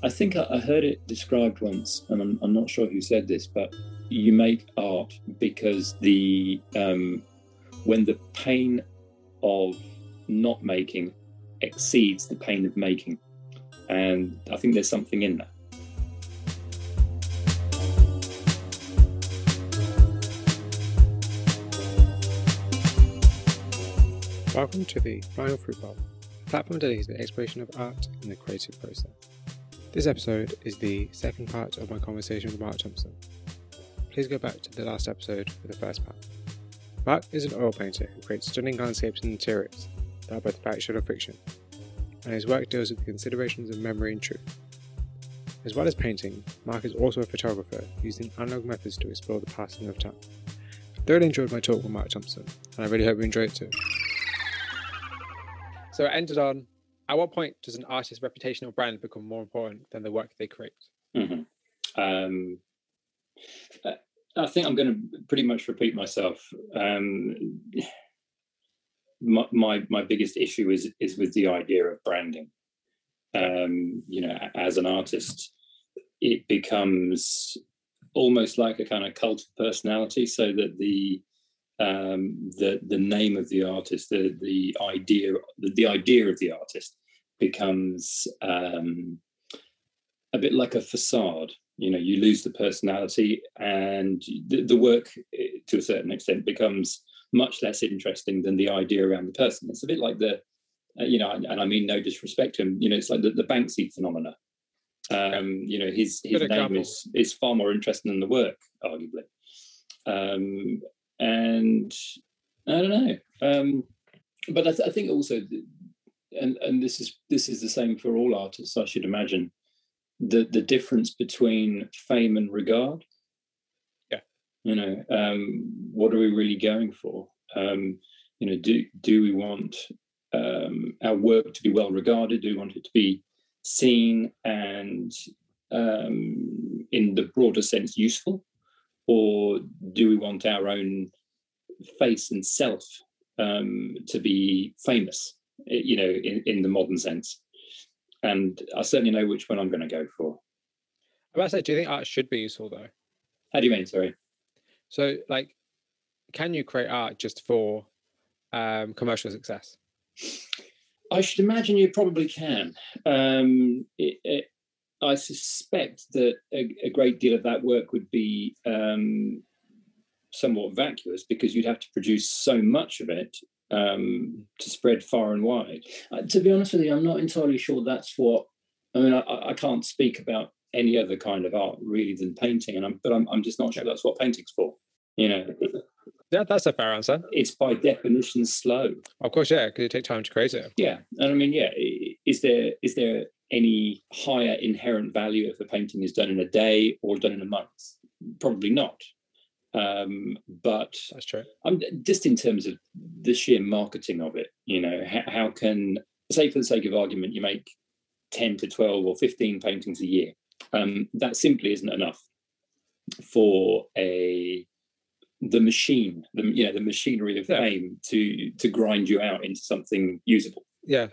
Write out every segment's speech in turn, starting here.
I think I, heard it described once, and I'm, I'm, not sure who said this, but you make art because the um, when the pain of not making exceeds the pain of making, and I think there's something in that. Welcome to the Flying Fruit Bowl, a platform dedicated to the exploration of art and the creative process. This episode is the second part of my conversation with Mark Thompson. Please go back to the last episode for the first part. Mark is an oil painter who creates stunning landscapes and interiors that are both factual and fiction, and his work deals with the considerations of memory and truth. As well as painting, Mark is also a photographer using analog methods to explore the passing of time. I thoroughly enjoyed my talk with Mark Thompson, and I really hope you enjoy it too. So it ended on at what point does an artist's reputation or brand become more important than the work they create? Mm-hmm. Um, I think I'm going to pretty much repeat myself. Um, my, my, my biggest issue is is with the idea of branding. Um, you know, as an artist, it becomes almost like a kind of cult of personality, so that the um, the the name of the artist, the the idea the, the idea of the artist becomes um, a bit like a facade. You know, you lose the personality, and the, the work, eh, to a certain extent, becomes much less interesting than the idea around the person. It's a bit like the, uh, you know, and, and, I mean no disrespect to him. You know, it's like the, the Banksy phenomena. Um, you know, his his name is is far more interesting than the work, arguably. Um, and I don't know. Um, but I, th- I, think also, and and this is this is the same for all artists, I should imagine. The the difference between fame and regard. Yeah. You know, um, what are we really going for? Um, you know, do do we want um, our work to be well regarded? Do we want it to be seen and um, in the broader sense useful? or do we want our own face and self um, to be famous, you know, in, in the modern sense? And I certainly know which one I'm going to go for. I about to say, do you think art should be useful though? How do you mean? Sorry. So, like, can you create art just for um, commercial success? I should imagine you probably can. Um, it, it, I suspect that a, a, great deal of that work would be um, somewhat vacuous because you'd have to produce so much of it um, to spread far and wide. Uh, to be honest with you, I'm not entirely sure that's what. I mean, I, I, can't speak about any other kind of art really than painting, and I'm, but I'm, I'm just not sure that's what painting's for. You know. Yeah, that's a fair answer. It's by definition slow. Of course, yeah, because it take time to create it. Yeah, and I mean, yeah, is there is there any higher inherent value if the painting is done in a day or done in a month? Probably not. Um, but that's true. I'm just in terms of the sheer marketing of it. You know, how, how can say for the sake of argument, you make ten to twelve or fifteen paintings a year. Um, that simply isn't enough for a the machine, the you know the machinery of yeah. fame to to grind you out into something usable. Yeah,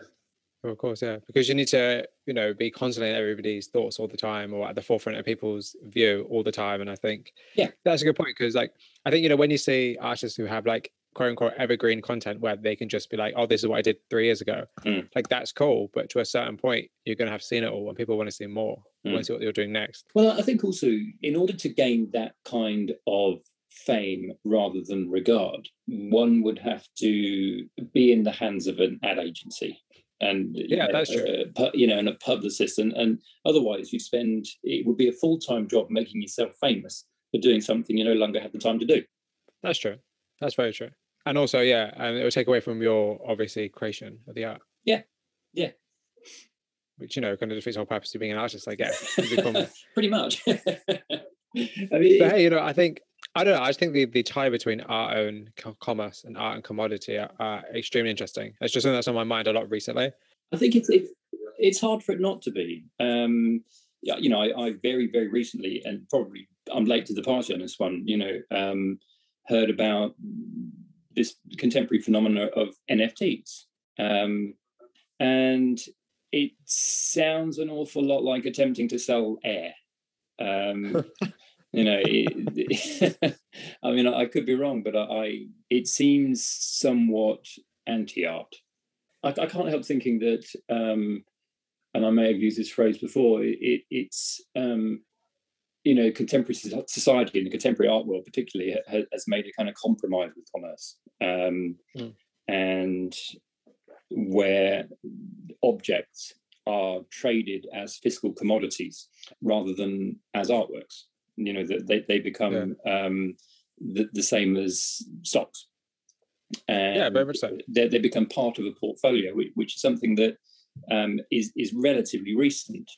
of course, yeah, because you need to, you know, be constantly in everybody's thoughts all the time, or at the forefront of people's view all the time. And I think, yeah, that's a good point because, like, I think you know when you see artists who have like quote unquote evergreen content where they can just be like, oh, this is what I did three years ago, mm. like that's cool. But to a certain point, you're going to have seen it all, and people want to see more. Mm. Want to see what you're doing next. Well, I think also in order to gain that kind of fame rather than regard, one would have to be in the hands of an ad agency and yeah, that's true. Uh, you know, and a publicist, and, and otherwise you spend it would be a full time job making yourself famous for doing something you no longer have the time to do. That's true. That's very true. And also, yeah, and it will take away from your obviously creation of the art. Yeah, yeah. Which you know kind of defeats the whole purpose of being an artist, I guess. Pretty much. I mean, but hey, you know, I think I don't know. I just think the, the tie between art and commerce and art and commodity are, are, extremely interesting. It's just something that's on my mind a lot recently. I think it's it's, it's hard for it not to be. Um, yeah, you know, I, I, very very recently, and probably I'm late to the party on this one. You know, um, heard about this contemporary phenomenon of NFTs, um, and it sounds an awful lot like attempting to sell air. Um, you know, it, I mean, I could be wrong, but I, it seems somewhat anti-art. I, I can't help thinking that, um, and I may have used this phrase before. It, it's um, you know, contemporary society and the contemporary art world, particularly, has, has made a kind of compromise with commerce, um, mm. and where objects are traded as physical commodities rather than as artworks. You know, that they, they become yeah. um, the, the, same as stocks. And yeah, very much so. They, they become part of a portfolio, which, which is something that um, is is relatively recent.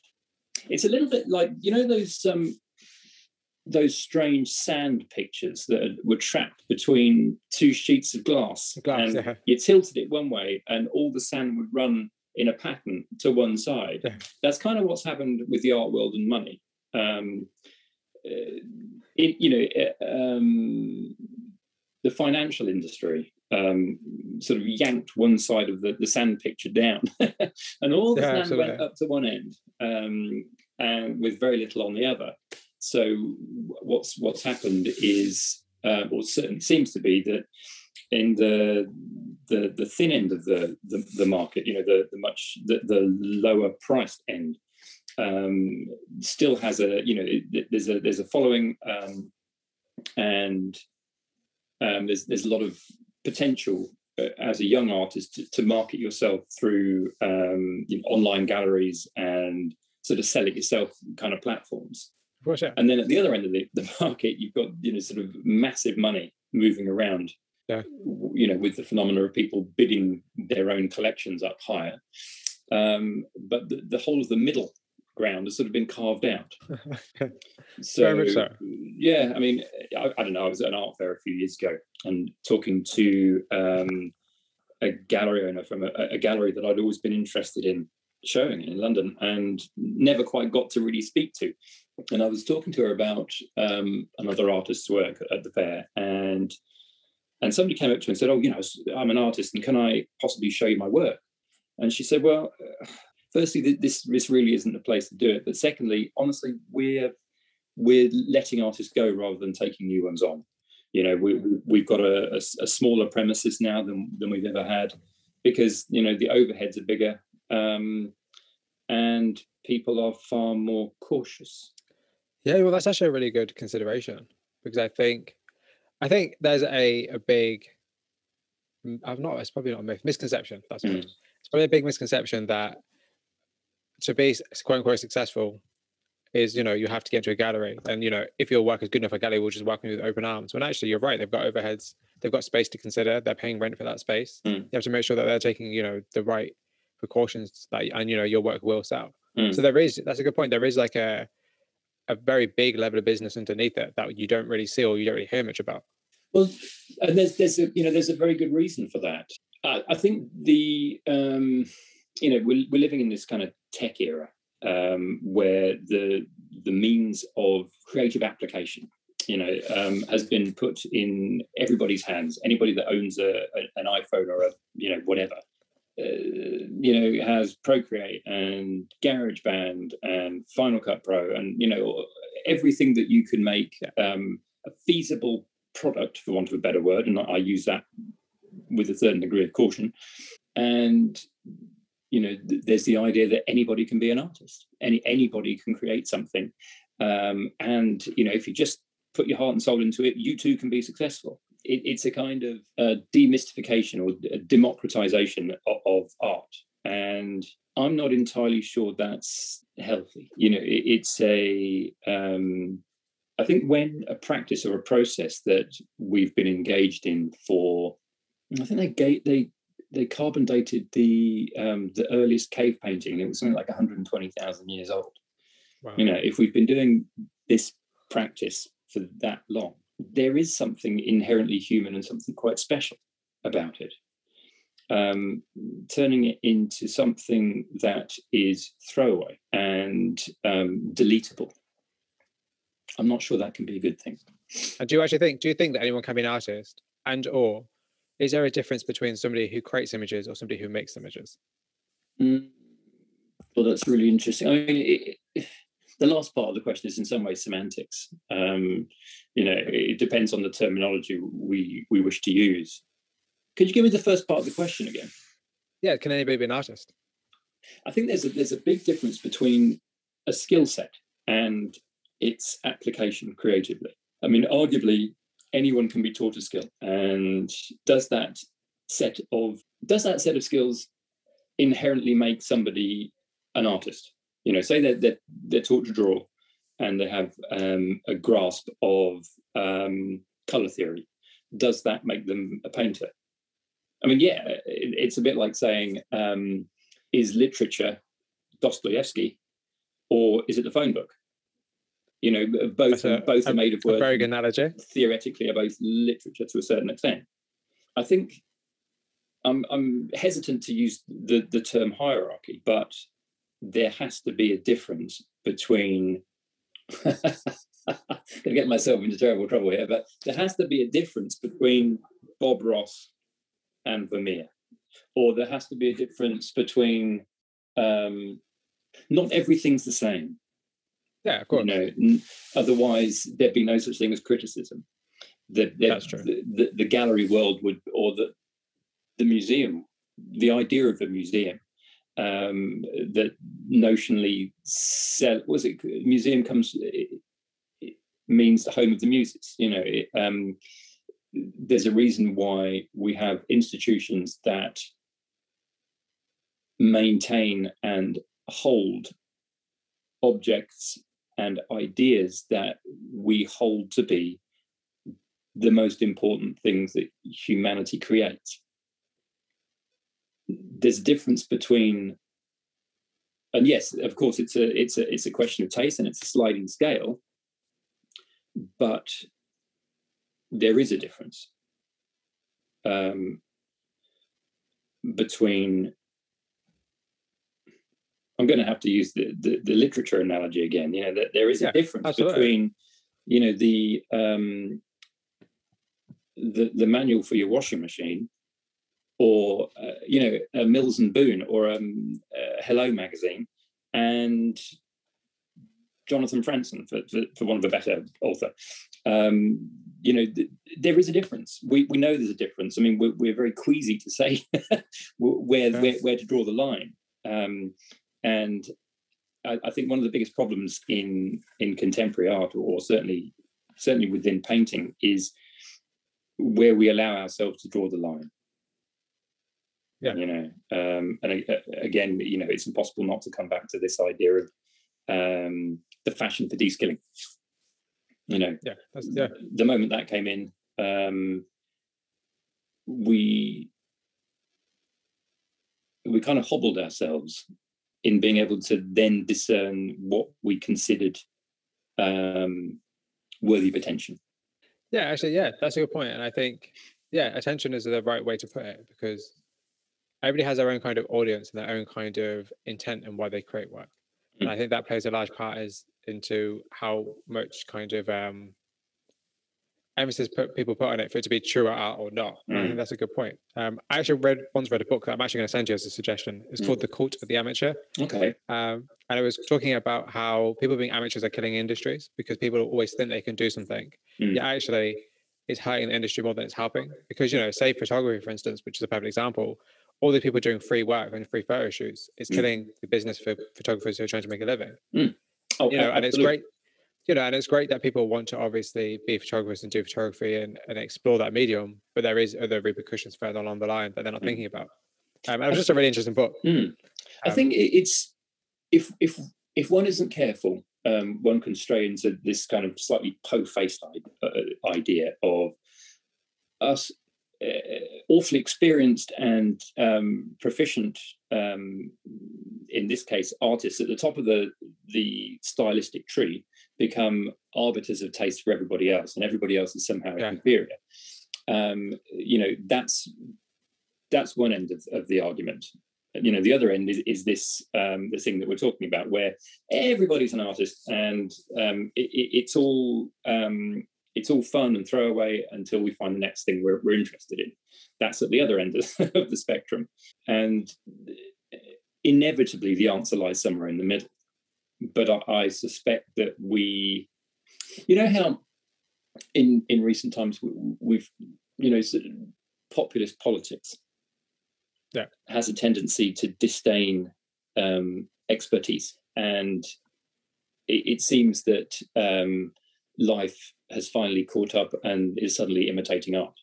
It's a little bit like you know those um, those strange sand pictures that were trapped between two sheets of glass. glass and yeah. you tilted it one way, and all the sand would run in a pattern to one side. Yeah. That's kind of what's happened with the art world and money. Um, it, you know, it, um, the financial industry um, sort of yanked one side of the, the sand picture down, and all the yeah, sand absolutely. went up to one end, um, and with very little on the other. So what's what's happened is, uh, or certainly seems to be that in the the, the thin end of the, the, the market, you know, the, the much the, the lower priced end, um, still has a you know there's a there's a following um, and um, there's there's a lot of potential uh, as a young artist to, to market yourself through um, you know, online galleries and sort of sell it yourself kind of platforms. Of course, yeah. And then at the other end of the, the market, you've got you know sort of massive money moving around. Yeah. You know, with the phenomena of people bidding their own collections up higher. Um, but the, the whole of the middle ground has sort of been carved out. so, so, yeah, I mean, I, I, don't know. I was at an art fair a few years ago and talking to um, a gallery owner from a, a, gallery that I'd always been interested in showing in London and never quite got to really speak to and I was talking to her about um, another artist's work at the fair, and and somebody came up to me and said, "Oh, you know, I'm an artist, and can I possibly show you my work?" And she said, "Well, firstly, this this really isn't the place to do it, but secondly, honestly, we're we're letting artists go rather than taking new ones on. You know, we, we've got a, a, a smaller premises now than than we've ever had because you know the overheads are bigger." Um, and people are far more cautious. Yeah, well, that's actually a really good consideration because I think, I think there's a a big, I've not. It's probably not a myth, misconception. That's mm. it's probably a big misconception that to be quote unquote successful is you know you have to get into a gallery and you know if your work is good enough a gallery will just welcome you with open arms when actually you're right they've got overheads they've got space to consider they're paying rent for that space mm. you have to make sure that they're taking you know the right precautions that and you know your work will sell mm. so there is that's a good point there is like a a very big level of business underneath it that you don't really see or you don't really hear much about. Well, and there's there's a you know there's a very good reason for that. I, I think the um, you know we're, we're living in this kind of tech era um, where the the means of creative application you know um, has been put in everybody's hands. Anybody that owns a, a, an iPhone or a you know whatever uh, you know, has Procreate and GarageBand and Final Cut Pro and, you know, everything that you can make um, a feasible product, for want of a better word. And I use that with a certain degree of caution. And, you know, th- there's the idea that anybody can be an artist, any anybody can create something. Um, and, you know, if you just put your heart and soul into it, you too can be successful it, it's a kind of uh, demystification or democratization of, of, art. And I'm not entirely sure that's healthy. You know, it, it's a, um, I think when a practice or a process that we've been engaged in for, I think they they they carbon dated the um, the earliest cave painting. It was something like 120,000 years old. Wow. You know, if we've been doing this practice for that long, there is something inherently human and something quite special about it. Um, turning it into something that is throwaway and um, deletable. I'm not sure that can be a good thing. And do you actually think? Do you think that anyone can be an artist? And or is there a difference between somebody who creates images or somebody who makes images? Mm, Well, that's really interesting. I mean, it, it, the last part of the question is in some ways semantics. Um, you know, it depends on the terminology we we wish to use. Could you give me the first part of the question again? Yeah, can anybody be an artist? I think there's a there's a big difference between a skill set and its application creatively. I mean, arguably, anyone can be taught a skill, and does that set of does that set of skills inherently make somebody an artist? You know, say that they're, they're, taught to draw and they have um, a grasp of um, color theory. Does that make them a painter? I mean, yeah, it, it's a bit like saying, um, is literature Dostoevsky or is it the phone book? You know, both a, both a, are made of words. Very good analogy. Theoretically, are both literature to a certain extent. I think I'm, I'm hesitant to use the, the term hierarchy, but there has to be a difference between. I'm going to get myself into terrible trouble here, but there has to be a difference between Bob Ross and Vermeer, or there has to be a difference between. Um, not everything's the same. Yeah, of course. You know, otherwise there'd be no such thing as criticism. The, the, That's true. The, the, gallery world would, or the the museum, the idea of a museum um, that notionally sell was it museum comes it, it means the home of the muses. You know, it, um, there's a reason why we have institutions that maintain and hold objects and ideas that we hold to be the most important things that humanity creates. There's a difference between and yes of course it's a it's a it's a question of taste and it's a sliding scale but there is a difference um, between i'm going to have to use the, the, the literature analogy again you know that there is yeah, a difference absolutely. between you know the um the the manual for your washing machine or uh, you know a Mills and Boon or um, a Hello magazine, and Jonathan Franzen for, for, for want of a better author. Um, you know, th- there is a difference. We, we know there's a difference. I mean, we're, we're very queasy to say where, where, where to draw the line. Um, and I, I, think one of the biggest problems in in contemporary art, or, or certainly certainly within painting, is where we allow ourselves to draw the line. Yeah. You know um, and uh, again you know it's impossible not to come back to this idea of um, the fashion for de-skilling. You know yeah, yeah. the moment that came in um, we we kind of hobbled ourselves in being able to then discern what we considered um, worthy of attention yeah actually yeah that's a good point and i think yeah attention is the right way to put it because everybody has their own kind of audience and their own kind of intent and why they create work. And I think that plays a large part as into how much kind of um, emphasis put, people put on it for it to be true art or not. Mm. I think mm. that's a good point. Um, I actually read once read a book that I'm actually going to send you as a suggestion. It's mm. called The Cult of the Amateur. Okay. Um, and it was talking about how people being amateurs are killing industries because people always think they can do something. Mm. Yeah, actually, it's hurting the industry more than it's helping. Because you know, say photography, for instance, which is a perfect example all these people doing free work and free photo shoots is mm. killing the business for photographers who are trying to make a living. Mm. Oh, you know, and it's great. You know, and it's great that people want to obviously be photographers and do photography and, and explore that medium, but there is other repercussions further along the line that they're not mm. thinking about. Um, it was just a really interesting book. Mm. I um, think it's if if if one isn't careful, um, one can stray into this kind of slightly po-faced uh, idea of us uh, awfully experienced and um, proficient, um, in this case, artists at the top of the the stylistic tree become arbiters of taste for everybody else, and everybody else is somehow yeah. inferior. Um, you know, that's that's one end of, of the argument. You know, the other end is, is this um, the thing that we're talking about, where everybody's an artist and um, it, it, it's all um, it's all fun and throwaway until we find the next thing we're, we're interested in. That's at the other end of, of the spectrum. And inevitably the answer lies somewhere in the middle. But I, I suspect that we, you know, how in in recent times we've, you know, populist politics yeah. has a tendency to disdain um, expertise, and it, it seems that um, life has finally caught up and is suddenly imitating art.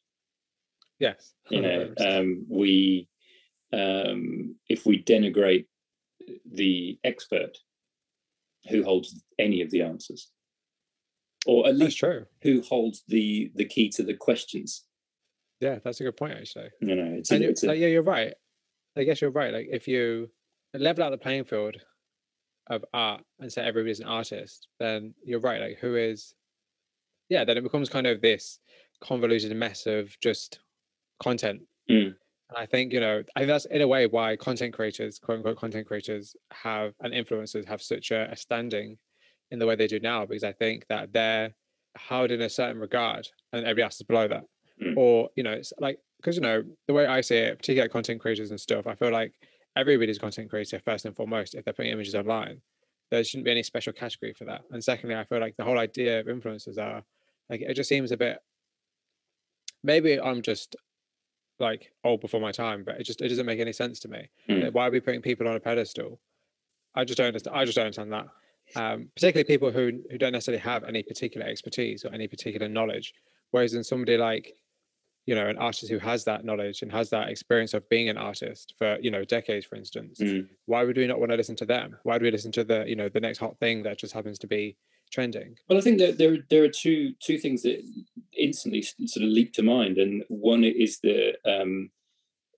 Yes, you know, um, we um, if we denigrate the expert who holds any of the answers, or at least true. who holds the the key to the questions. Yeah, that's a good point. Actually, you know, it's, a, it's a, like, yeah, you're right. I guess you're right. Like if you level out the playing field of art and say everybody's an artist, then you're right. Like who is? Yeah, then it becomes kind of this convoluted mess of just content. Mm. And I think, you know, I think that's in a way why content creators, quote unquote content creators, have and influencers have such a, a standing in the way they do now, because I think that they're held in a certain regard and everybody else is below that. Mm. Or, you know, it's like, because, you know, the way I see it, particularly content creators and stuff, I feel like everybody's content creator first and foremost if they're putting images online. There shouldn't be any special category for that. And secondly, I feel like the whole idea of influencers are like it just seems a bit maybe I'm just like old before my time, but it just it doesn't make any sense to me. Mm. Why are we putting people on a pedestal? I just don't understand. I just don't understand that. Um, particularly people who who don't necessarily have any particular expertise or any particular knowledge. Whereas in somebody like, you know, an artist who has that knowledge and has that experience of being an artist for you know decades, for instance, mm. why would we not want to listen to them? Why do we listen to the you know the next hot thing that just happens to be trending? Well, I think that there there are two two things that instantly sort of leap to mind, and one is the um,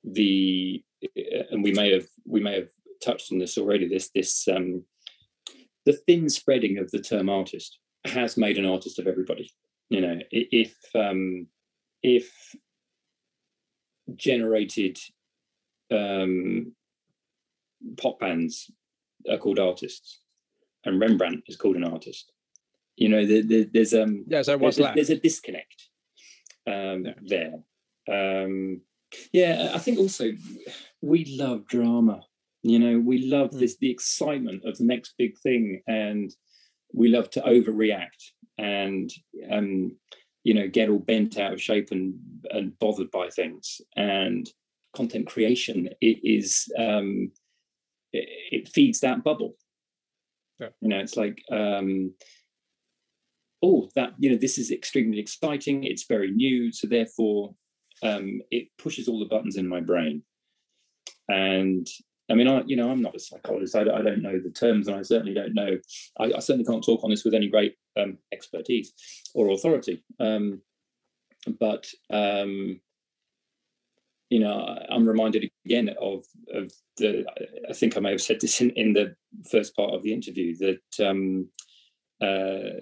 the uh, and we may have we may have touched on this already. This this um, the thin spreading of the term artist has made an artist of everybody. You know, if um, if generated um, pop bands are called artists, and Rembrandt is called an artist. You know, the, the, there's um yeah, so what's there's, left? there's a disconnect um, Yeah. there. Um, yeah, I think also we love drama. You know, we love Mm. this the excitement of the next big thing, and we love to overreact and um, you know get all bent out of shape and and bothered by things. And content creation it is um, it, it feeds that bubble. Yeah. You know, it's like um, oh that you know this is extremely exciting it's very new so therefore um, it pushes all the buttons in my brain. And i mean i you know i'm not a psychologist i, I don't know the terms and i certainly don't know I, I certainly can't talk on this with any great um, expertise or authority. Um, but um, you know i'm reminded again of of the i think i may have said this in, in the first part of the interview that um, uh,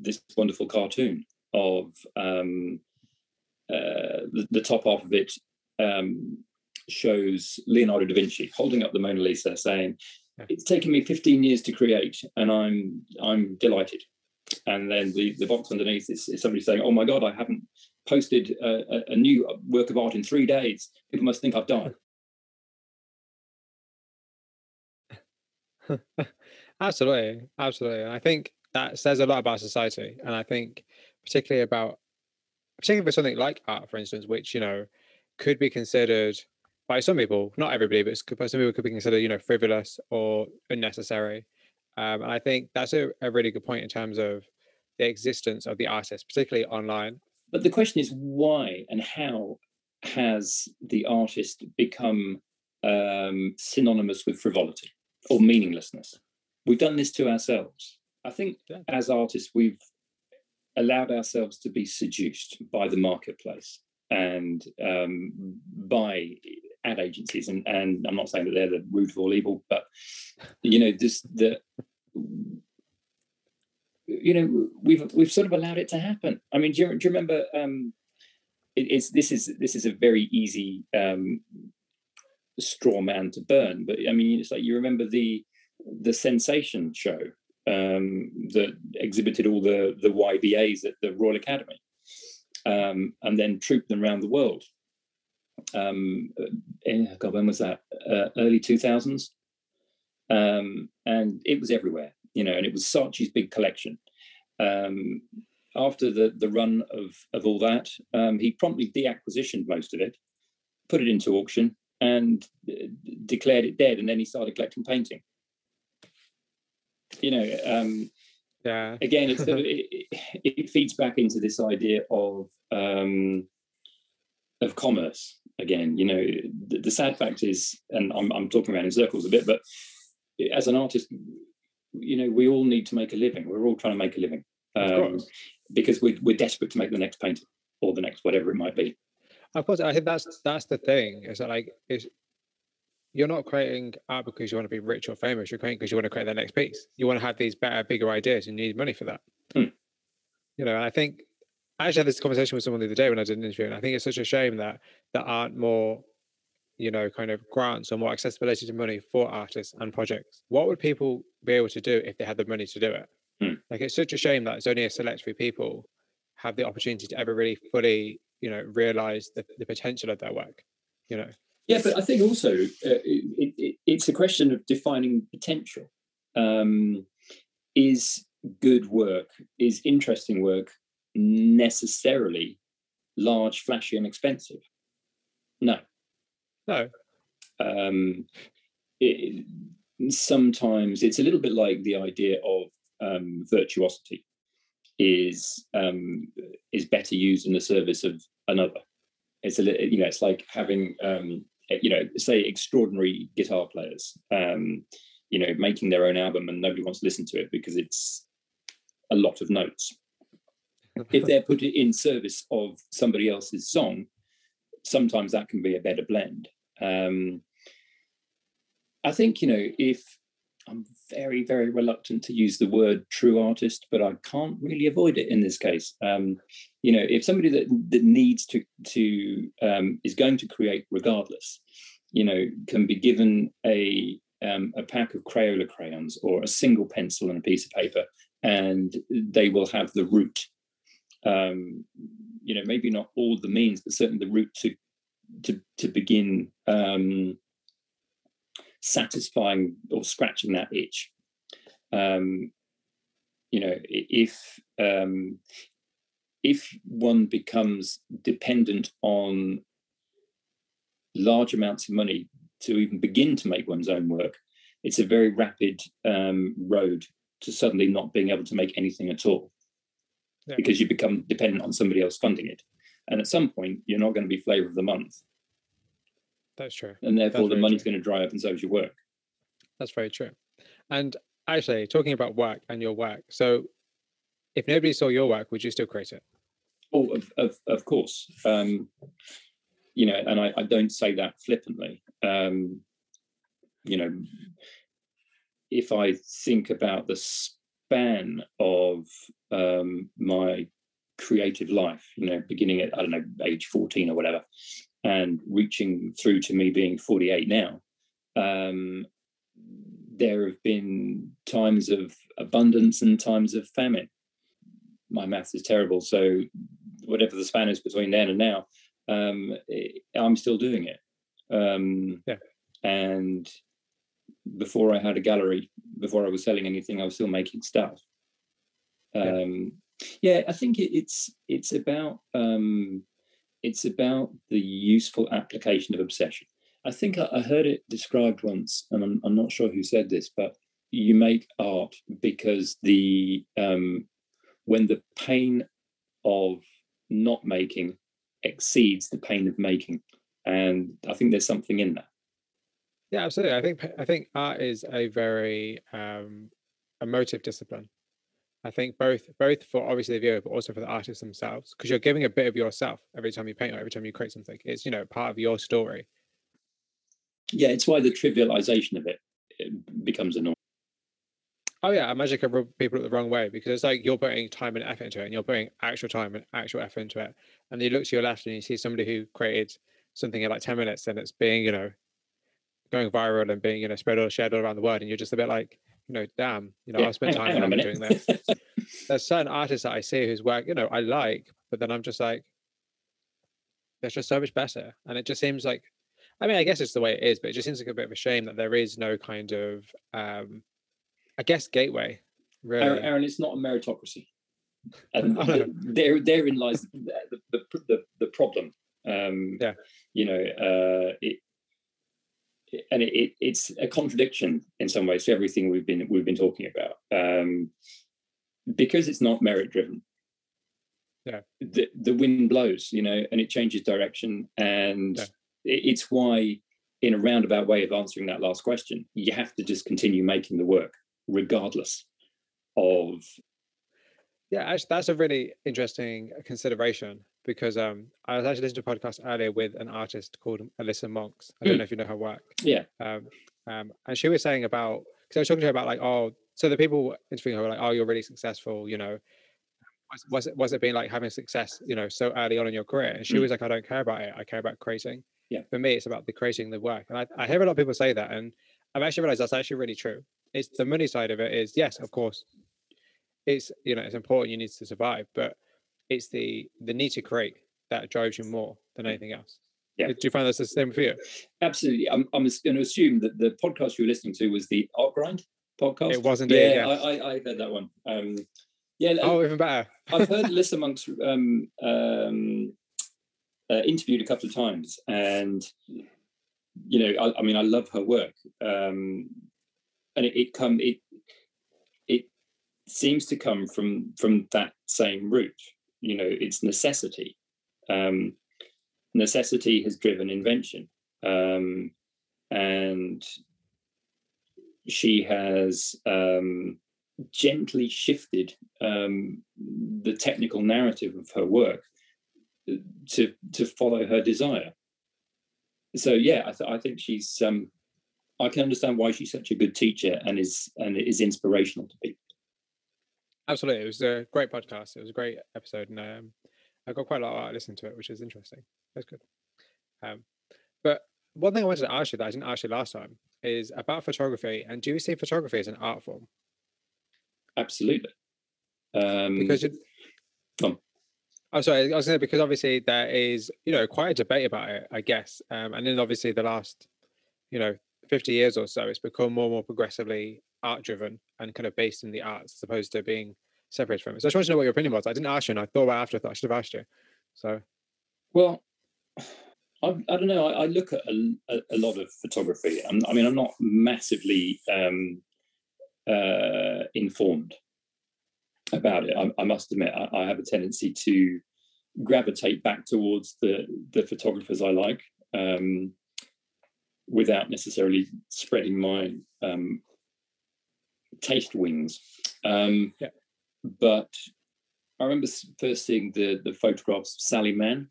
this wonderful cartoon of um, uh, the, the top half of it um, shows Leonardo da Vinci holding up the Mona Lisa, saying. "It's taken me 15 years to create, and I'm I'm delighted." And then the, the box underneath is, is somebody saying, "Oh my God, I haven't posted a, a, a new work of art in three days. People must think I've died." absolutely, absolutely. And I think that says a lot about society, and I think particularly about particularly for something like art, for instance, which you know could be considered by some people, not everybody, but some people could be considered, you know, frivolous or unnecessary. Um, and I think that's a, a really good point in terms of the existence of the artist, particularly online. But the question is why and how has the artist become um, synonymous with frivolity or meaninglessness? We've done this to ourselves. I think Yeah. as artists, we've allowed ourselves to be seduced by the marketplace and um, by ad agencies. And, and I'm not saying that they're the root of all evil, but you know, this the you know we've we've sort of allowed it to happen. I mean, do you, do you remember? Um, it, it's this is this is a very easy um, straw man to burn, but I mean, it's like you remember the the sensation show um, that exhibited all the the YBAs at the Royal Academy, um, and then trooped them around the world. um, eh, God, when was that? Uh, early 2000s. Um, and it was everywhere, you know, and it was Saatchi's big collection. Um, after the, the run of, of all that, um, he promptly deacquisitioned most of it, put it into auction, and uh, declared it dead. And then he started collecting painting. You know, um, yeah. Again, it's it, it, feeds back into this idea of um, of commerce. Again, you know, the, the sad fact is, and I'm, I'm talking around in circles a bit, but as an artist, you know, we all need to make a living. We're all trying to make a living um, because we're, we're desperate to make the next painting or the next whatever it might be. Of course, I think that's that's the thing. Is that like is you're not creating art because you want to be rich or famous. You're creating because you want to create the next piece. You want to have these better, bigger ideas, and you need money for that. Hmm. You know, and I think I actually had this conversation with someone the other day when I did an interview, and I think it's such a shame that there aren't more, you know, kind of grants or more accessibility to money for artists and projects. What would people be able to do if they had the money to do it? Hmm. Like, it's such a shame that it's only a select few people have the opportunity to ever really fully, you know, realize the, the potential of their work. You know. Yeah, but I think also uh, it, it, it's a question of defining potential. Um, is good work, is interesting work necessarily large, flashy, and expensive? No. No. Um, it, sometimes it's a little bit like the idea of um, virtuosity is um, is better used in the service of another. It's a you know it's like having um, you know, say extraordinary guitar players, um, you know, making their own album and nobody wants to listen to it because it's a lot of notes. if they're put in service of somebody else's song, sometimes that can be a better blend. Um, I think you know if I'm very very reluctant to use the word true artist, but I can't really avoid it in this case. Um, you know, if somebody that that needs to to um, is going to create regardless, you know, can be given a um, a pack of Crayola crayons or a single pencil and a piece of paper, and they will have the route. Um, you know, maybe not all the means, but certainly the route to to to begin um, satisfying or scratching that itch. Um, you know, if um, if one becomes dependent on large amounts of money to even begin to make one's own work, it's a very rapid um, road to suddenly not being able to make anything at all yeah. because you become dependent on somebody else funding it. And at some point, you're not going to be flavor of the month. That's true. And therefore, That's the money's true. going to dry up and so is your work. That's very true. And actually, talking about work and your work, so if nobody saw your work, would you still create it? Oh, of of, of course. Um, you know, and I, I don't say that flippantly. Um, you know, if I think about the span of um, my creative life, you know, beginning at I don't know age fourteen or whatever, and reaching through to me being forty eight now, um, there have been times of abundance and times of famine my math is terrible. So whatever the span is between then and now, um, I'm still doing it. Um, yeah. And before I had a gallery, before I was selling anything, I was still making stuff. Um, yeah. yeah, I think it, it's it's about um, it's about the useful application of obsession. I think I, I heard it described once, and I'm, I'm, not sure who said this, but you make art because the um, when the pain of not making exceeds the pain of making. And i think there's something in that. Yeah absolutely. I think i think art is a very um emotive discipline i think both both for obviously the viewer but also for the artists themselves because you're giving a bit of yourself every time you paint or every time you create something it's you know part of your story yeah it's why the trivialization of it, it becomes annoying Oh yeah, I imagine can rub people the wrong way because it's like you're putting time and effort into it, and you're putting actual time and actual effort into it. And you look to your left and you see somebody who created something in like ten minutes, and it's being, you know, going viral and being, you know, spread or shared all around the world, and you're just a bit like, you know, damn, you know, yeah, I spent time doing this. There's certain artists that I see whose work, you know, I like, but then I'm just like, It's just so much better, and it just seems like, I mean, I guess it's the way it is, but it just seems like a bit of a shame that there is no kind of, um, I guess, gateway. Really, Aaron, Aaron, it's not a meritocracy, and I there therein lies the the, the, the, problem. Um, Yeah. you know, uh, it- and it, it, it's a contradiction in some ways to everything we've been we've been talking about, um, because it's not merit driven. Yeah. the the wind blows, you know, and it changes direction, and Yeah. it, it's why, in a roundabout way of answering that last question, you have to just continue making the work regardless of Yeah, actually, that's a really interesting consideration because um, I was actually listening to a podcast earlier with an artist called Alyssa Monks. I don't Mm. know if you know her work. yeah Um, um, and she was saying about because I was talking to her about like, oh, so the people interviewing her were like, oh, you're really successful, you know. Was, was it was it being like having success, you know, so early on in your career? And she Mm. was like, I don't care about it. I care about creating. Yeah. For me, it's about the creating the work. And I, I hear a lot of people say that, and I've actually realized that's actually really true. It's the money side of it is yes, of course, it's you know it's important you need to survive, but it's the the need to create that drives you more than anything else. Yeah. Do you find that's the same for you? absolutely i'm, I'm going to assume that the podcast you were listening to was the art grind podcast It was indeed, yeah yes. I, I, I heard that one um yeah Oh, even better. I've heard Alyssa Monks um, um, uh, interviewed a couple of times, and you know, I, I mean, I love her work, um, and it, it come it it seems to come from from that same root. You know, it's necessity. Um, necessity has driven invention, um, and she has um, gently shifted um, the technical narrative of her work to to follow her desire. So yeah, I, th- I think she's. Um, I can understand why she's such a good teacher and is and is inspirational to people. Absolutely, it was a great podcast. It was a great episode, and um, I got quite a lot out of listening to it, which is interesting. That's good. Um, but one thing I wanted to ask you that I didn't ask you last time is about photography. And do you see photography as an art form? Absolutely. Um, Because you. I'm sorry, I was going to because obviously there is you know quite a debate about it, I guess. Um, and then obviously the last you know 50 years or so, it's become more and more progressively art driven and kind of based in the arts as opposed to being separated from it. So I just wanted to know what your opinion was. I didn't ask you, and I thought about after I thought I should have asked you. So Well, I, I don't know. I, I look at a, a, lot of photography. I'm, I mean, I'm not massively um, uh, informed about it. I, I must admit, I, I have a tendency to gravitate back towards the the photographers I like, um, without necessarily spreading my um, taste wings. Um, Yeah. But I remember first seeing the the photographs of Sally Mann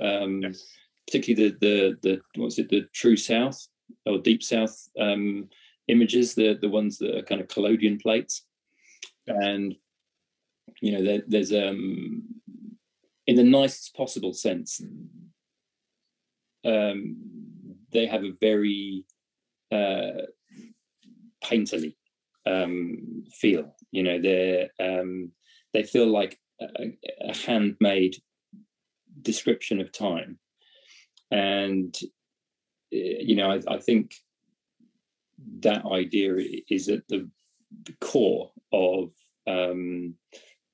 um, Yes. particularly the the the what's it the True South or Deep South um, images, the the ones that are kind of collodion plates, and you know there, there's um in the nicest possible sense, um, they have a very uh, painterly um, feel. You know, they're um, they feel like a, a handmade description of time and uh, you know I, I think that idea is at the, the core of um,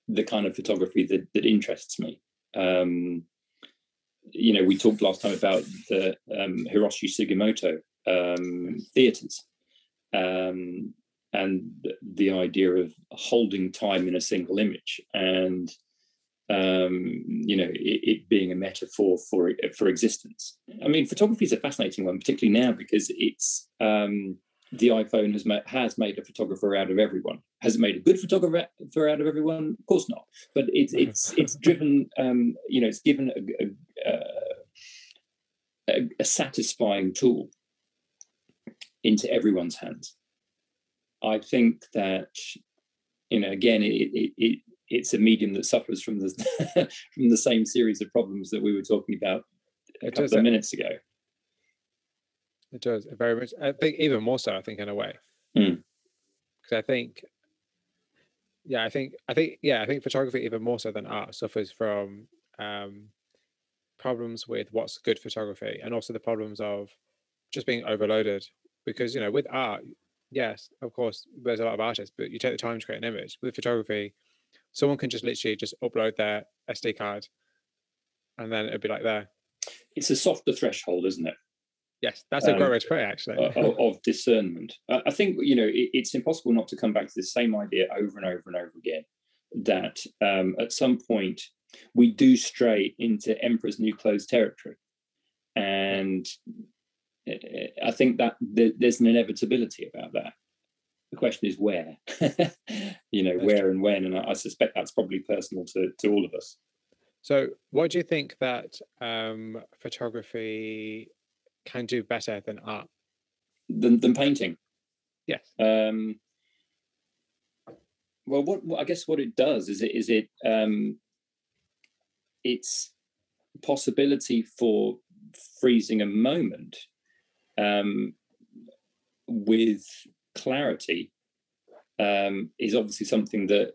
the kind of photography that, that interests me um, you know we talked last time about the um, hiroshi sugimoto um, theaters um, and the- idea of holding time in a single image and um, you know, it, it being a metaphor for for existence. I mean, photography is a fascinating one, particularly now because it's the iPhone has made has made a photographer out of everyone. Has it made a good photographer out of everyone? Of course not. But it's it's it's driven. Um, you know, it's given a, a, a, a satisfying tool into everyone's hands. I think that you know, again, it it, it it's a medium that suffers from the from the same series of problems that we were talking about a It couple of minutes ago. It does very much. I think even more so. I think in a way, Mm. because I think, yeah, I think I think yeah, I think photography even more so than art suffers from um, problems with what's good photography and also the problems of just being overloaded because you know with art yes of course there's a lot of artists but you take the time to create an image with photography someone can just literally just upload their sd card and then it'd be like there it's a softer threshold isn't it yes that's a um, great way to put it actually of, of discernment i think you know it, it's impossible not to come back to the same idea over and over and over again that um, at some point we do stray into emperor's new clothes territory and I think that there's an inevitability about that. The question is where, you know, where and when, and I, suspect that's probably personal to to all of us. So, what do you think that um, photography can do better than art? Than, than painting? Yes. Um, well, what, what, I guess what it does is it is it um, it's possibility for freezing a moment um, with clarity um, is obviously something that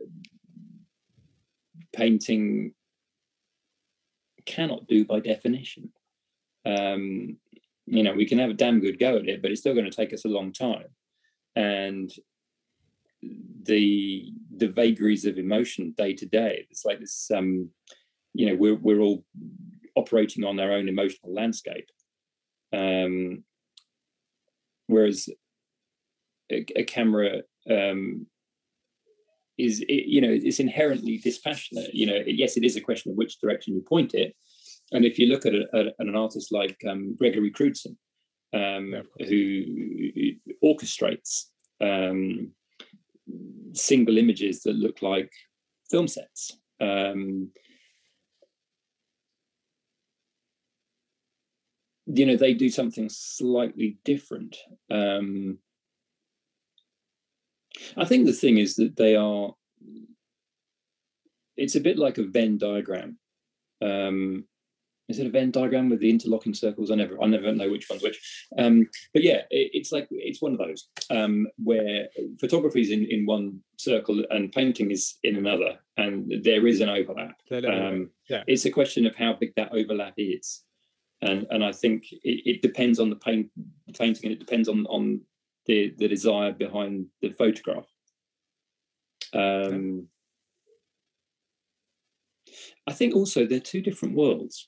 painting cannot do by definition. Um, you know, we can have a damn good go at it, but it's still going to take us a long time. And the the vagaries of emotion day to day, it's like this. Um, you know, we're we're all operating on our own emotional landscape. Um, whereas a, a camera um, is it, you know it's inherently dispassionate you know yes it is a question of which direction you point it and if you look at, a, at an artist like um, gregory crewdson um, yeah, who orchestrates um, single images that look like film sets um, you know they do something slightly different. Um i think the thing is that they are it's a bit like a venn diagram. Um is it a venn diagram with the interlocking circles i never i never know which one's which um but yeah it, it's like it's one of those um where photography is in in one circle and painting is in another and there is an overlap um yeah. it's a question of how big that overlap is and and I think it, it depends on the paint painting and it depends on on the the desire behind the photograph. Um, I think also they're two different worlds.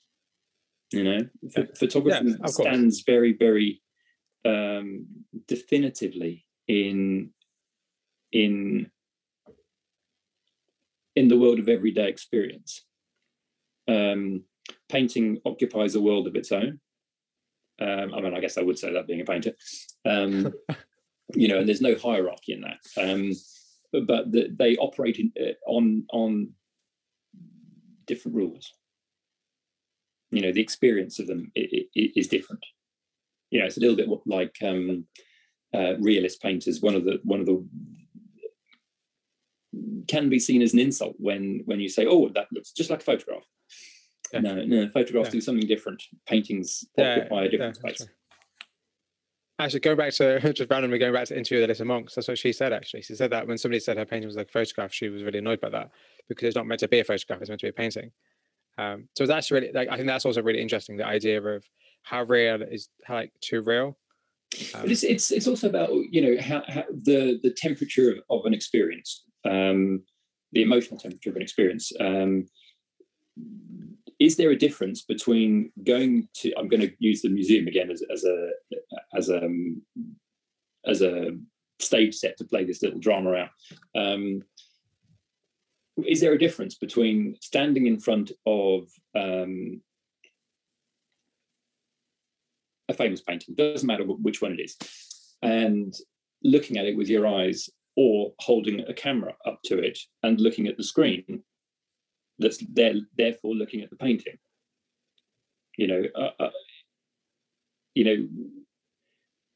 You know, yeah. photography yeah, stands very very um, definitively in in in the world of everyday experience. Um, painting occupies a world of its own. Um, I mean, I guess I would say that being a painter, um, you know, and there's no hierarchy in that. Um, but the, they operate in, uh, on on different rules. You know, the experience of them is different. You know, it's a little bit like um, uh, realist painters. One of the one of the can be seen as an insult when when you say, "Oh, that looks just like a photograph." Yeah. No, no, photographs yeah. do something different. Paintings occupy a different space. Actually, going back to just randomly going back to interview with Alyssa Monks, that's what she said. Actually, she said that when somebody said her painting was like a photograph, she was really annoyed by that because it's not meant to be a photograph; it's meant to be a painting. Um, so that's really like I think that's also really interesting. The idea of how real is how like too real. Um, it's, it's it's also about you know how, how the the temperature of, of an experience, um, the emotional temperature of an experience. Um, is there a difference between going to i'm going to use the museum again as, as a as a as a stage set to play this little drama out um, is there a difference between standing in front of um, a famous painting doesn't matter which one it is and looking at it with your eyes or holding a camera up to it and looking at the screen that's there, therefore looking at the painting. You know, uh, uh, you know,